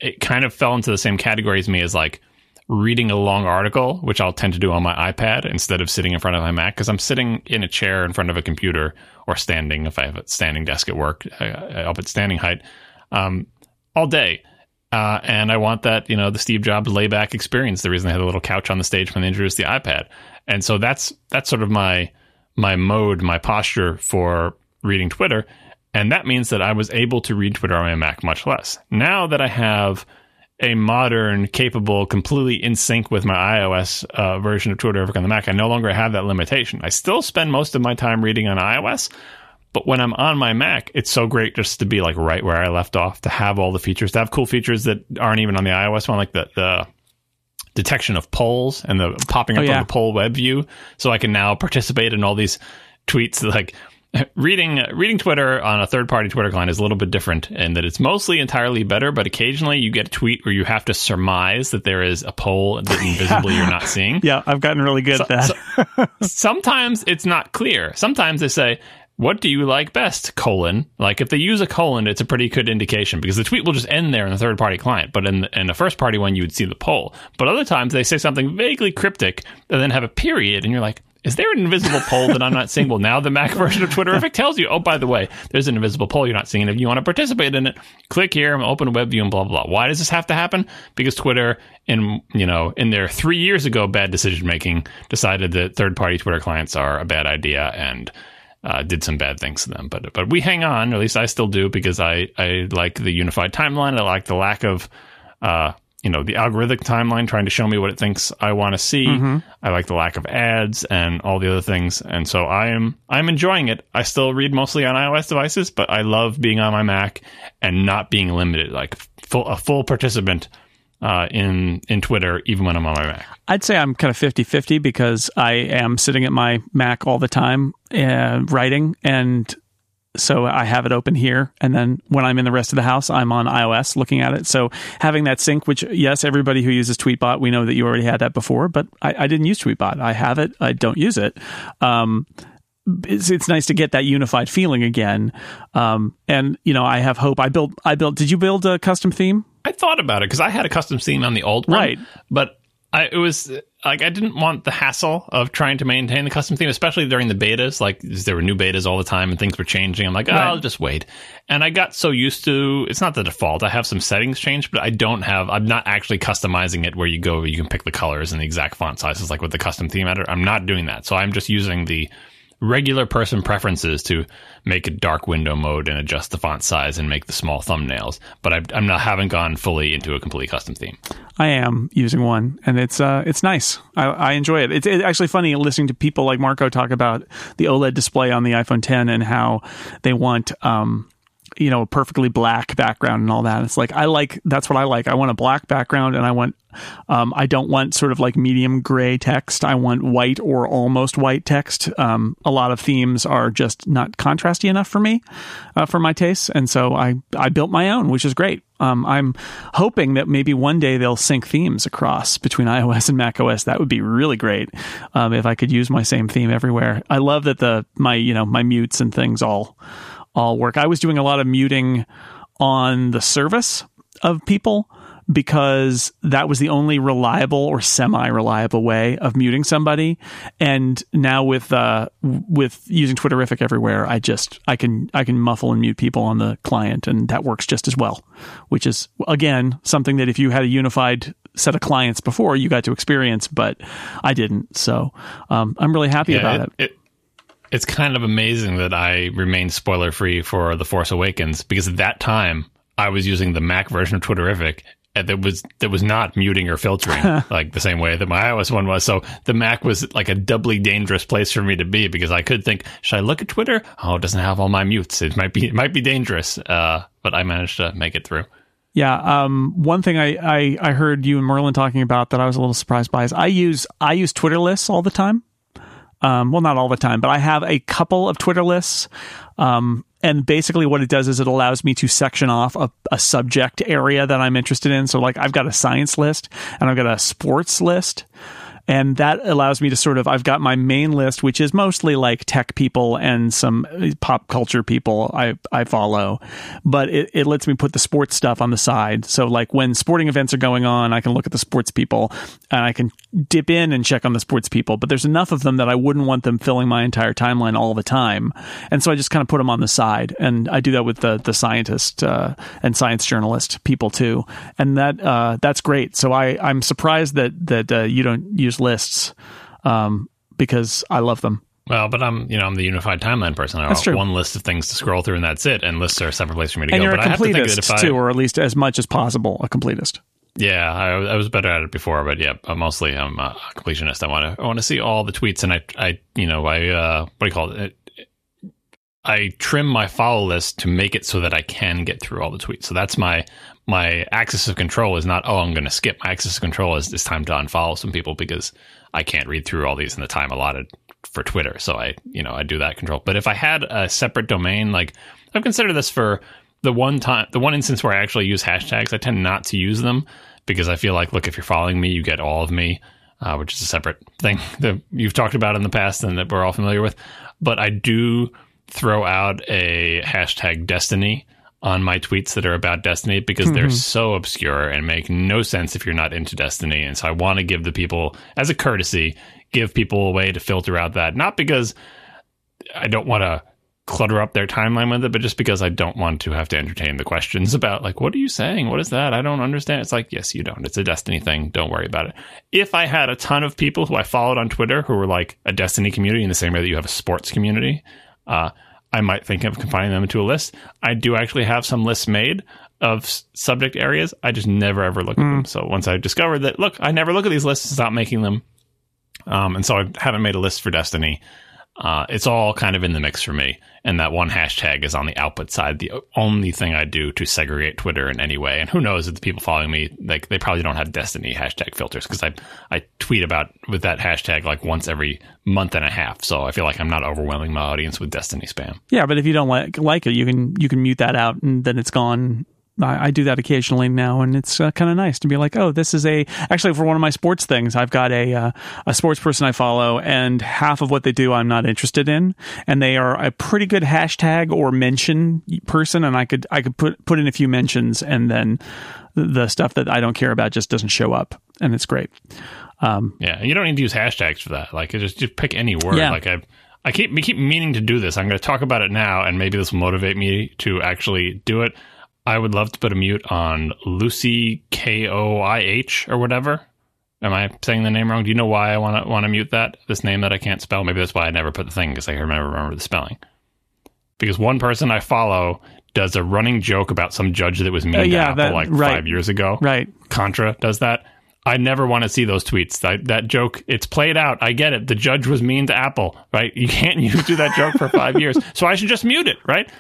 It kind of fell into the same category as me as like reading a long article, which I'll tend to do on my iPad instead of sitting in front of my Mac because I'm sitting in a chair in front of a computer or standing if I have a standing desk at work uh, up at standing height um, all day. Uh, and I want that, you know, the Steve Jobs layback experience. The reason they had a little couch on the stage when they introduced the iPad, and so that's that's sort of my my mode, my posture for reading Twitter, and that means that I was able to read Twitter on my Mac much less. Now that I have a modern, capable, completely in sync with my iOS uh, version of Twitterrific on the Mac, I no longer have that limitation. I still spend most of my time reading on iOS, but when I'm on my Mac, it's so great just to be like right where I left off, to have all the features, to have cool features that aren't even on the iOS one, like the the detection of polls and the popping up Oh, yeah. on the poll web view, so I can now participate in all these tweets. Like reading reading Twitter on a third party Twitter client is a little bit different in that it's mostly entirely better, but occasionally you get a tweet where you have to surmise that there is a poll that invisibly you're not seeing. Yeah, I've gotten really good at that. Sometimes it's not clear. Sometimes they say, "What do you like best?" colon. Like if they use a colon, it's a pretty good indication because the tweet will just end there in the third party client. But in the, in the first party one, you would see the poll. But other times they say something vaguely cryptic and then have a period, and you're like. Is there an invisible poll that I'm not seeing? Well, now the Mac version of Twitterrific tells you, oh, by the way, there's an invisible poll you're not seeing. If you want to participate in it, click here and open web view and blah, blah, blah. Why does this have to happen? Because Twitter, in, you know, in their three years ago bad decision making, decided that third party Twitter clients are a bad idea and uh, did some bad things to them. But but we hang on, or at least I still do, because I, I like the unified timeline. I like the lack of uh, you know the algorithmic timeline trying to show me what it thinks I want to see. I like the lack of ads and all the other things, and so I am I'm enjoying it. I still read mostly on iOS devices, but I love being on my Mac and not being limited, like full, a full participant uh, in in Twitter, even when I'm on my Mac. I'd say I'm kind of 50 50 because I am sitting at my Mac all the time uh, writing. And so I have it open here. And then when I'm in the rest of the house, I'm on iOS looking at it. So having that sync, which, yes, everybody who uses Tweetbot, we know that you already had that before, but I, I didn't use Tweetbot. I have it, I don't use it. Um, it's, it's nice to get that unified feeling again. Um, and you know, I have hope. I built. I built. Did you build a custom theme? I thought about it because I had a custom theme on the old one, Right. But I, it was like I didn't want the hassle of trying to maintain the custom theme, especially during the betas. Like there were new betas all the time and things were changing. I'm like, oh, Right. I'll just wait. And I got so used to it's not the default. I have some settings changed, but I don't have. I'm not actually customizing it where you go, you can pick the colors and the exact font sizes like with the custom theme editor. I'm not doing that. So I'm just using the regular person preferences to make a dark window mode and adjust the font size and make the small thumbnails. But I, I'm not haven't gone fully into a completely custom theme. I am using one, and it's uh, it's nice. I, I enjoy it. It's, it's actually funny listening to people like Marco talk about the OLED display on the iPhone 10 and how they want. Um, you know, a perfectly black background and all that. It's like I like that's what I like. I want a black background and I want um, I don't want sort of like medium gray text. I want white or almost white text. Um, a lot of themes are just not contrasty enough for me, uh, for my tastes, and so I I built my own, which is great. Um, I'm hoping that maybe one day they'll sync themes across between iOS and macOS. That would be really great um, if I could use my same theme everywhere. I love that the my you know my mutes and things all all work. I was doing a lot of muting on the service of people because that was the only reliable or semi-reliable way of muting somebody. And now with uh, with using Twitterrific everywhere, I just I can I can muffle and mute people on the client, and that works just as well. Which is again something that if you had a unified set of clients before, you got to experience, but I didn't. So um, I'm really happy about it. it, it's kind of amazing that I remained spoiler free for The Force Awakens because at that time I was using the Mac version of Twitterrific and that was that was not muting or filtering like the same way that my iOS one was. So the Mac was like a doubly dangerous place for me to be because I could think, should I look at Twitter? Oh, it doesn't have all my mutes. It might be it might be dangerous. Uh, but I managed to make it through. Yeah. Um, one thing I, I, I heard you and Merlin talking about that I was a little surprised by is I use I use Twitter lists all the time. Um, well, not all the time, but I have a couple of Twitter lists. Um, and basically, what it does is it allows me to section off a, a subject area that I'm interested in. So, like, I've got a science list and I've got a sports list. And that allows me to sort of, I've got my main list, which is mostly like tech people and some pop culture people I, I follow. But it, it lets me put the sports stuff on the side. So, like, when sporting events are going on, I can look at the sports people and I can dip in and check on the sports people. But there's enough of them that I wouldn't want them filling my entire timeline all the time. And so I just kind of put them on the side. And I do that with the, the scientist uh, and science journalist people too. And that uh, that's great. So I, I'm surprised that, that uh, you don't use lists um, because I love them. Well, but I'm you know I'm the unified timeline person. I That's true. one list of things to scroll through and that's it. And lists are a separate place for me to And go. you're but a I have to think that completist if I too, or at least as much as possible, a completist. Yeah, I, I was better at it before, but yeah, mostly I'm a completionist. I want to I want to see all the tweets, and I I you know I uh, what do you call it? I trim my follow list to make it so that I can get through all the tweets. So that's my my axis of control is not oh I'm going to skip. My axis of control is it's time to unfollow some people because I can't read through all these in the time allotted for Twitter. So I, you know, I do that control. But if I had a separate domain, like I've considered this for the one time, the one instance where I actually use hashtags, I tend not to use them because I feel like, look, if you're following me, you get all of me, uh, which is a separate thing that you've talked about in the past and that we're all familiar with. But I do throw out a hashtag destiny on my tweets that are about Destiny because mm-hmm. they're so obscure and make no sense if you're not into Destiny. And so I want to give the people, as a courtesy, give people a way to filter out that. Not because I don't want to clutter up their timeline with it, but just because I don't want to have to entertain the questions about, like, what are you saying? What is that? I don't understand. It's like, yes, you don't. It's a Destiny thing. Don't worry about it. If I had a ton of people who I followed on Twitter who were like a Destiny community in the same way that you have a sports community, uh, I might think of combining them into a list. I do actually have some lists made of subject areas. I just never ever look at mm. them. So once I discovered that, look, I never look at these lists, stop making them. Um, and so I haven't made a list for Destiny. Uh, it's all kind of in the mix for me. And that one hashtag is on the output side, the only thing I do to segregate Twitter in any way. And who knows if the people following me, like they probably don't have Destiny hashtag filters because I I tweet about with that hashtag like once every month and a half. So I feel like I'm not overwhelming my audience with Destiny spam. Yeah, but if you don't like like it, you can you can mute that out and then it's gone I, I, do that occasionally now, and it's uh, kind of nice to be like, oh, this is a actually for one of my sports things. I've got a uh, a sports person I follow, and half of what they do I'm not interested in, and they are a pretty good hashtag or mention person, and I could I could put put in a few mentions, and then the stuff that I don't care about just doesn't show up, and it's great. Um, yeah, you don't need to use hashtags for that. Like, just just pick any word. Yeah. Like I. I keep keep meaning to do this. I'm going to talk about it now, and maybe this will motivate me to actually do it. I would love to put a mute on Lucy K O I H or whatever. Am I saying the name wrong? Do you know why I want to want to mute that this name that I can't spell? Maybe that's why I never put the thing because I remember remember the spelling. Because one person I follow does a running joke about some judge that was mean uh, yeah, to Apple that, like right. five years ago. Right. Kontra does that. I never want to see those tweets. That, that joke, it's played out. I get it. The judge was mean to Apple, right? You can't use do that joke for five years. So I should just mute it, right?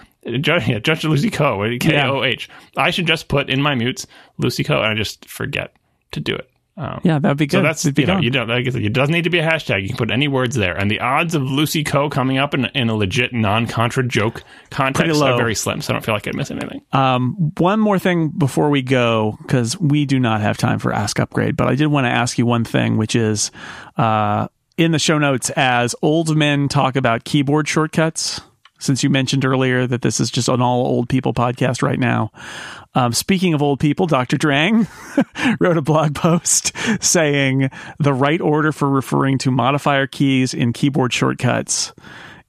Judge, yeah, Judge Lucy Koh, K O H. I should just put in my mutes Lucy Koh, and I just forget to do it. Um, yeah, that'd be good. So that's you know you don't like I said, it doesn't need to be a hashtag. You can put any words there, and the odds of Lucy Koh coming up in, in a legit non-Kontra joke context are very slim. So I don't feel like I miss anything. Um, one more thing before we go, because we do not have time for Ask Upgrade, but I did want to ask you one thing, which is uh, in the show notes as old men talk about keyboard shortcuts since you mentioned earlier that this is just an all old people podcast right now. Um, speaking of old people, Dr. Drang wrote a blog post saying the right order for referring to modifier keys in keyboard shortcuts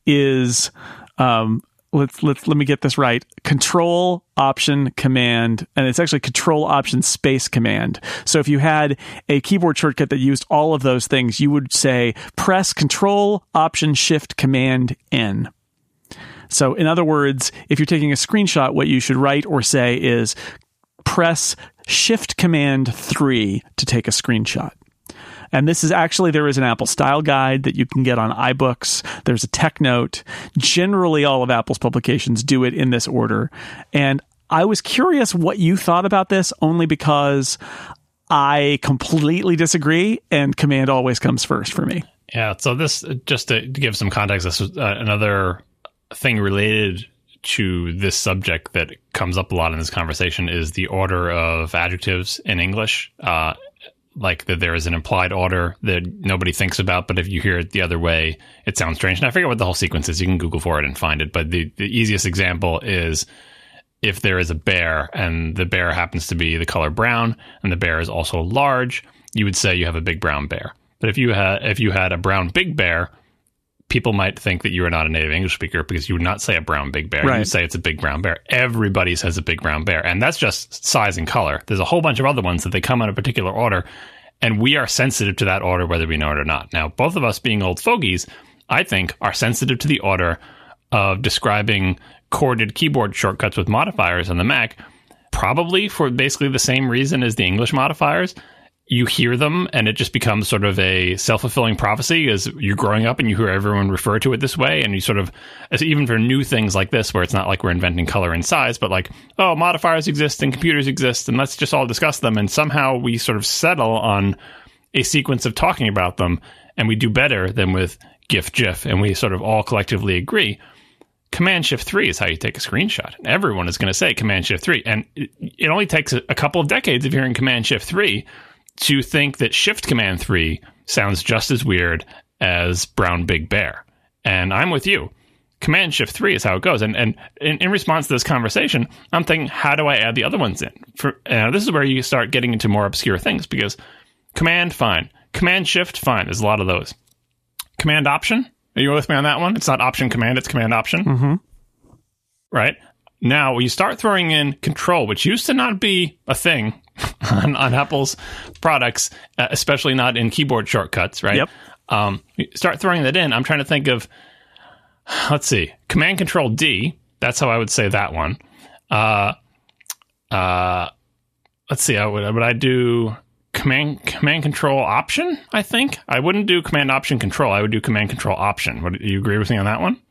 is um, let's let's let me get this right control option command and it's actually control option space command so if you had a keyboard shortcut that used all of those things you would say press control option shift command n so, in other words, if you're taking a screenshot, what you should write or say is press Shift Command 3 to take a screenshot. And this is actually, there is an Apple style guide that you can get on iBooks. There's a tech note. Generally, all of Apple's publications do it in this order. And I was curious what you thought about this only because I completely disagree and command always comes first for me. Yeah. So, this, just to give some context, this was uh, another thing related to this subject that comes up a lot in this conversation is the order of adjectives in English. Uh, like that there is an implied order that nobody thinks about, but if you hear it the other way, it sounds strange. And I forget what the whole sequence is. You can Google for it and find it. But the, the easiest example is if there is a bear and the bear happens to be the color brown and the bear is also large, you would say you have a big brown bear. But if you had if you had a brown big bear, people might think that you are not a native English speaker because you would not say a brown big bear. Right. You say it's a big brown bear. Everybody says a big brown bear. And that's just size and color. There's a whole bunch of other ones that they come in a particular order. And we are sensitive to that order, whether we know it or not. Now, both of us being old fogies, I think, are sensitive to the order of describing corded keyboard shortcuts with modifiers on the Mac, probably for basically the same reason as the English modifiers you hear them and it just becomes sort of a self-fulfilling prophecy as you're growing up and you hear everyone refer to it this way and you sort of even for new things like this where it's not like we're inventing color and size but like oh modifiers exist and computers exist and let's just all discuss them and somehow we sort of settle on a sequence of talking about them and we do better than with GIF, GIF, and we sort of all collectively agree. Command Shift 3 is how you take a screenshot. Everyone is going to say Command Shift 3. And it, it only takes a couple of decades of hearing Command Shift 3 to think that Shift Command 3 sounds just as weird as Brown Big Bear. And I'm with you. Command Shift 3 is how it goes. And, and in, in response to this conversation, I'm thinking, how do I add the other ones in? For, uh, this is where you start getting into more obscure things because Command, fine. Command Shift, fine. There's a lot of those. Command Option, are you with me on that one? It's not Option Command, it's Command Option. Mm-hmm. Right? Now, when you start throwing in Control, which used to not be a thing on, on Apple's products, uh, especially not in keyboard shortcuts, right? Yep. Um, start throwing that in. I'm trying to think of, let's see, Command Control D. That's how I would say that one. Uh, uh, let's see. I would, would I do command command control option? I think I wouldn't do command option control. I would do command control option. Would you agree with me on that one?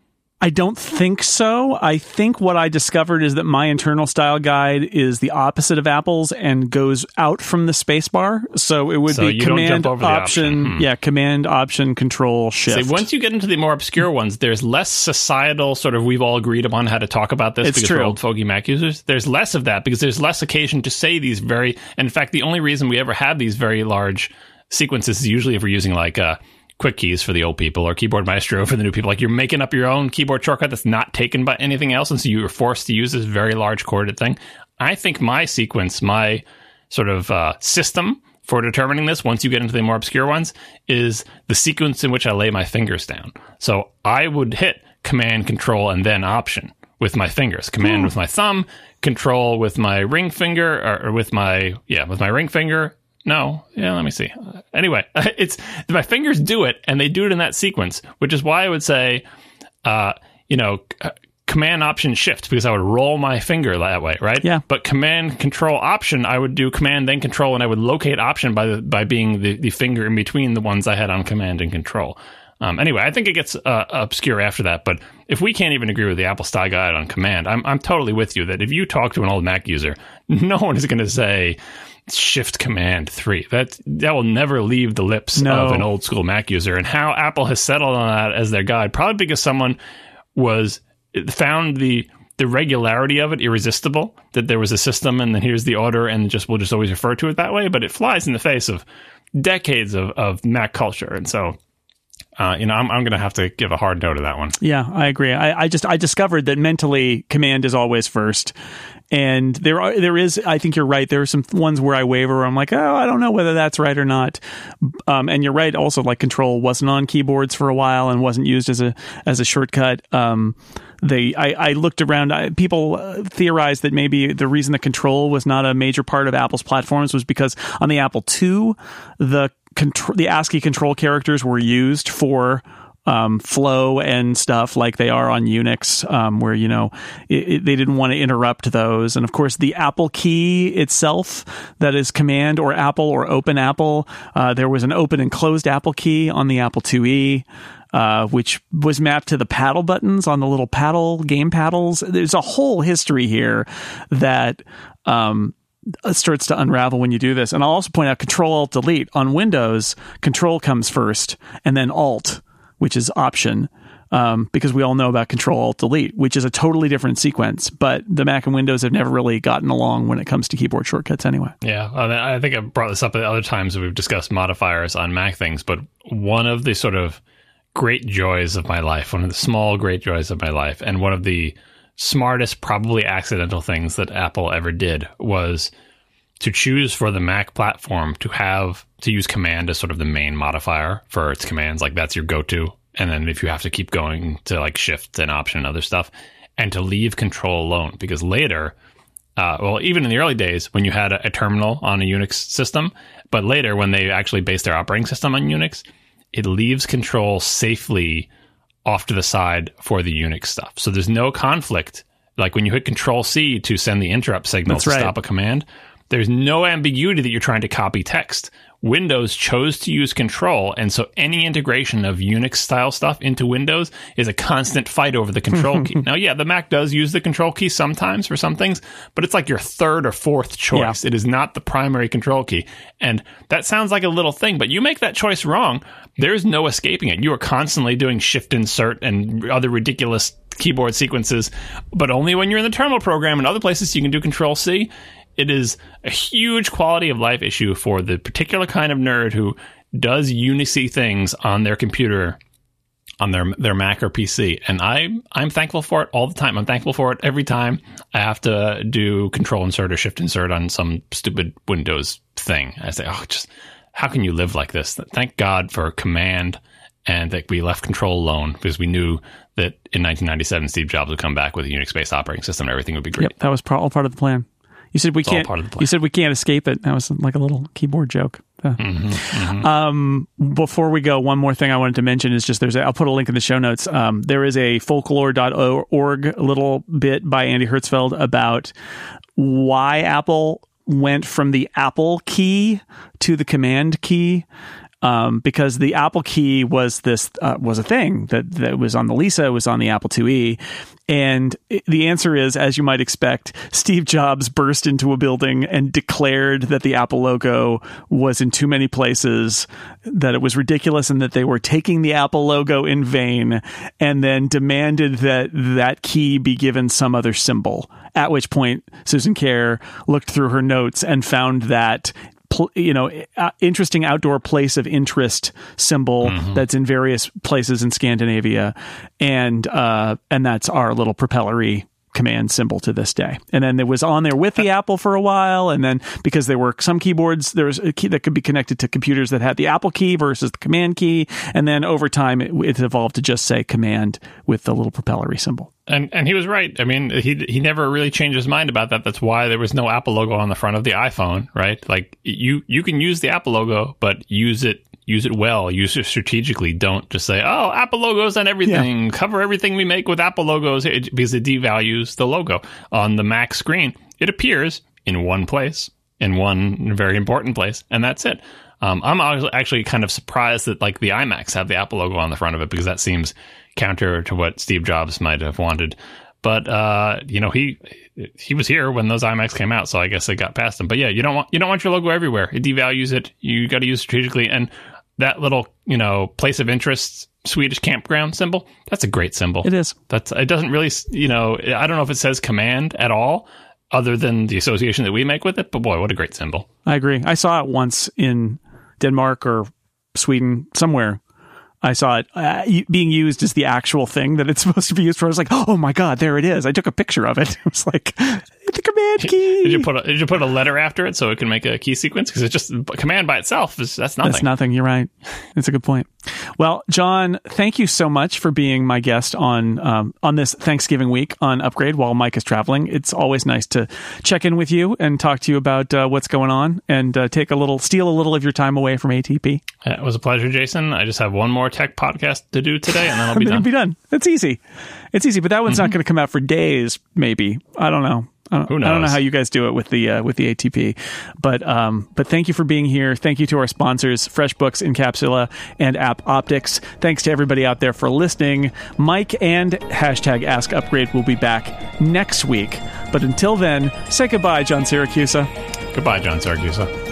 I don't think so. I think what I discovered is that my internal style guide is the opposite of Apple's and goes out from the spacebar. So it would So be you don't command jump over the option, option. Hmm. yeah, command option control shift. See, once you get into the more obscure ones, there's less societal sort of. We've all agreed upon how to talk about this It's because true. we're old fogey Mac users. There's less of that because there's less occasion to say these very. In fact, the only reason we ever have these very large sequences is usually if we're using like uh, QuicKeys for the old people or keyboard maestro for the new people. Like you're making up your own keyboard shortcut that's not taken by anything else, and so you are forced to use this very large corded thing. I think my sequence, my sort of uh, system for determining this, once you get into the more obscure ones, is the sequence in which I lay my fingers down. So I would hit Command, Control, and then Option with my fingers. Command with my thumb, Control with my ring finger, or, or with my yeah, with my ring finger. No, yeah, let me see. Anyway, it's my fingers do it, and they do it in that sequence, which is why I would say, uh, you know, c- command option shift because I would roll my finger that way, right? Yeah. But command control option, I would do command then control, and I would locate option by the, by being the, the finger in between the ones I had on command and control. Um, anyway, I think it gets uh, obscure after that. But if we can't even agree with the Apple style guide on command, I'm I'm totally with you that if you talk to an old Mac user, no one is going to say Shift Command three. That that will never leave the lips No. of an old school Mac user. And how Apple has settled on that as their guide, probably because someone was found the the regularity of it irresistible. That there was a system, and then here's the order, and just we'll just always refer to it that way. But it flies in the face of decades of, of Mac culture, and so. Uh, you know, I'm, I'm going to have to give a hard no to that one. Yeah, I agree. I, I just I discovered that mentally command is always first, and there are there is I think you're right. There are some ones where I waver. Where I'm like, oh, I don't know whether that's right or not. Um, and you're right. Also, like control wasn't on keyboards for a while and wasn't used as a as a shortcut. Um, they I, I looked around. I, people uh, theorized that maybe the reason the control was not a major part of Apple's platforms was because on the Apple II, the control the ASCII control characters were used for um, flow and stuff like they are on Unix, um, where you know it, it- they didn't want to interrupt those. And of course, the Apple key itself, that is Command or Apple or Open Apple. Uh, there was an open and closed Apple key on the Apple IIe. Uh, which was mapped to the paddle buttons on the little paddle game paddles. There's a whole history here that um, starts to unravel when you do this. And I'll also point out Control Alt Delete on Windows. Control comes first, and then Alt, which is Option, um, because we all know about Control Alt Delete, which is a totally different sequence. But the Mac and Windows have never really gotten along when it comes to keyboard shortcuts, anyway. Yeah, I think I've brought this up at other times we've discussed modifiers on Mac things, but one of the sort of great joys of my life, one of the small great joys of my life, and one of the smartest, probably accidental things that Apple ever did was to choose for the Mac platform to have to use command as sort of the main modifier for its commands. Like that's your go to. And then if you have to keep going to like shift and option and other stuff, and to leave control alone, because later, uh, well, even in the early days when you had a, a terminal on a Unix system, but later when they actually based their operating system on Unix, it leaves control safely off to the side for the Unix stuff. So there's no conflict. Like when you hit Control C to send the interrupt signal That's to right. stop a command, there's no ambiguity that you're trying to copy text. Windows chose to use control. And so any integration of Unix style stuff into Windows is a constant fight over the control key. Now, yeah, the Mac does use the control key sometimes for some things, but it's like your third or fourth choice. Yeah. It is not the primary control key. And that sounds like a little thing, but you make that choice wrong. There's no escaping it. You are constantly doing shift insert and other ridiculous keyboard sequences, but only when you're in the terminal program and other places you can do control C. It is a huge quality of life issue for the particular kind of nerd who does Unixy things on their computer on their their Mac or PC, and I I'm thankful for it all the time. I'm thankful for it every time I have to do Control Insert or Shift Insert on some stupid Windows thing. I say, oh, just how can you live like this? Thank God for Command and that we left Control alone because we knew that in 1997 Steve Jobs would come back with a Unix-based operating system and everything would be great. Yep, that was all part of the plan. You said we all can't. part of the plan. You said we can't escape it. That was like a little keyboard joke. Uh, Mm-hmm, Um, before we go, one more thing I wanted to mention is just there's. A, I'll put a link in the show notes. Um, there is a folklore.org little bit by Andy Hertzfeld about why Apple went from the Apple key to the Command key. Um, because the Apple key was this uh, was a thing that that was on the Lisa, was on the Apple IIe, and the answer is, as you might expect, Steve Jobs burst into a building and declared that the Apple logo was in too many places, that it was ridiculous, and that they were taking the Apple logo in vain, and then demanded that that key be given some other symbol. At which point, Susan Kare looked through her notes and found that pl- you know uh, interesting outdoor place of interest symbol that's in various places in Scandinavia. And uh and that's our little propellery command symbol to this day. And then it was on there with the apple for a while. And then because there were some keyboards there was a key that could be connected to computers that had the apple key versus the command key. And then over time it, it evolved to just say command with the little propellery symbol And and he was right. I mean, he he never really changed his mind about that. That's why there was no Apple logo on the front of the iPhone, right? Like you you can use the Apple logo, but use it use it well, use it strategically. Don't just say, "Oh, Apple logos on everything. Cover everything we make with Apple logos," it, because it devalues the logo on the Mac screen. It appears in one place, in one very important place, and that's it. Um, I'm actually- actually kind of surprised that like the iMacs have the Apple logo on the front of it because that seems counter to what Steve Jobs might have wanted. But uh, you know, he he was here when those iMacs came out, so I guess it got past him. But yeah, you don't want you don't want your logo everywhere. It devalues it. You got to use strategically. And that little you know place of interest Swedish campground symbol that's a great symbol. it is That's it doesn't really you know I don't know if it says command at all, other than the association that we make with it. But boy, what a great symbol. I agree. I saw it once in Denmark or Sweden, somewhere. I saw it uh, being used as the actual thing that it's supposed to be used for. I was like, "Oh my god, there it is!" I took a picture of it. It was like the command key. Did you put a, did you put a letter after it so it can make a key sequence? Because it's just command by itself is that's nothing. That's nothing. You're right. It's a good point. Well, John, thank you so much for being my guest on um, on this Thanksgiving week on Upgrade while Mike is traveling. It's always nice to check in with you and talk to you about uh, what's going on and uh, take a little, steal a little of your time away from ATP. It was a pleasure, Jason. I just have one more tech podcast to do today, and then I'll be done. be done. It's easy. It's easy, but that one's not going to come out for days. Maybe I don't know. I don't, Who I don't know how you guys do it with the uh, with the ATP, but um, but thank you for being here. Thank you to our sponsors, FreshBooks, Incapsula, and AppOptics. Thanks to everybody out there for listening. Mike and hashtag Ask Upgrade will be back next week. But until then, say goodbye, John Siracusa. Goodbye, John Siracusa.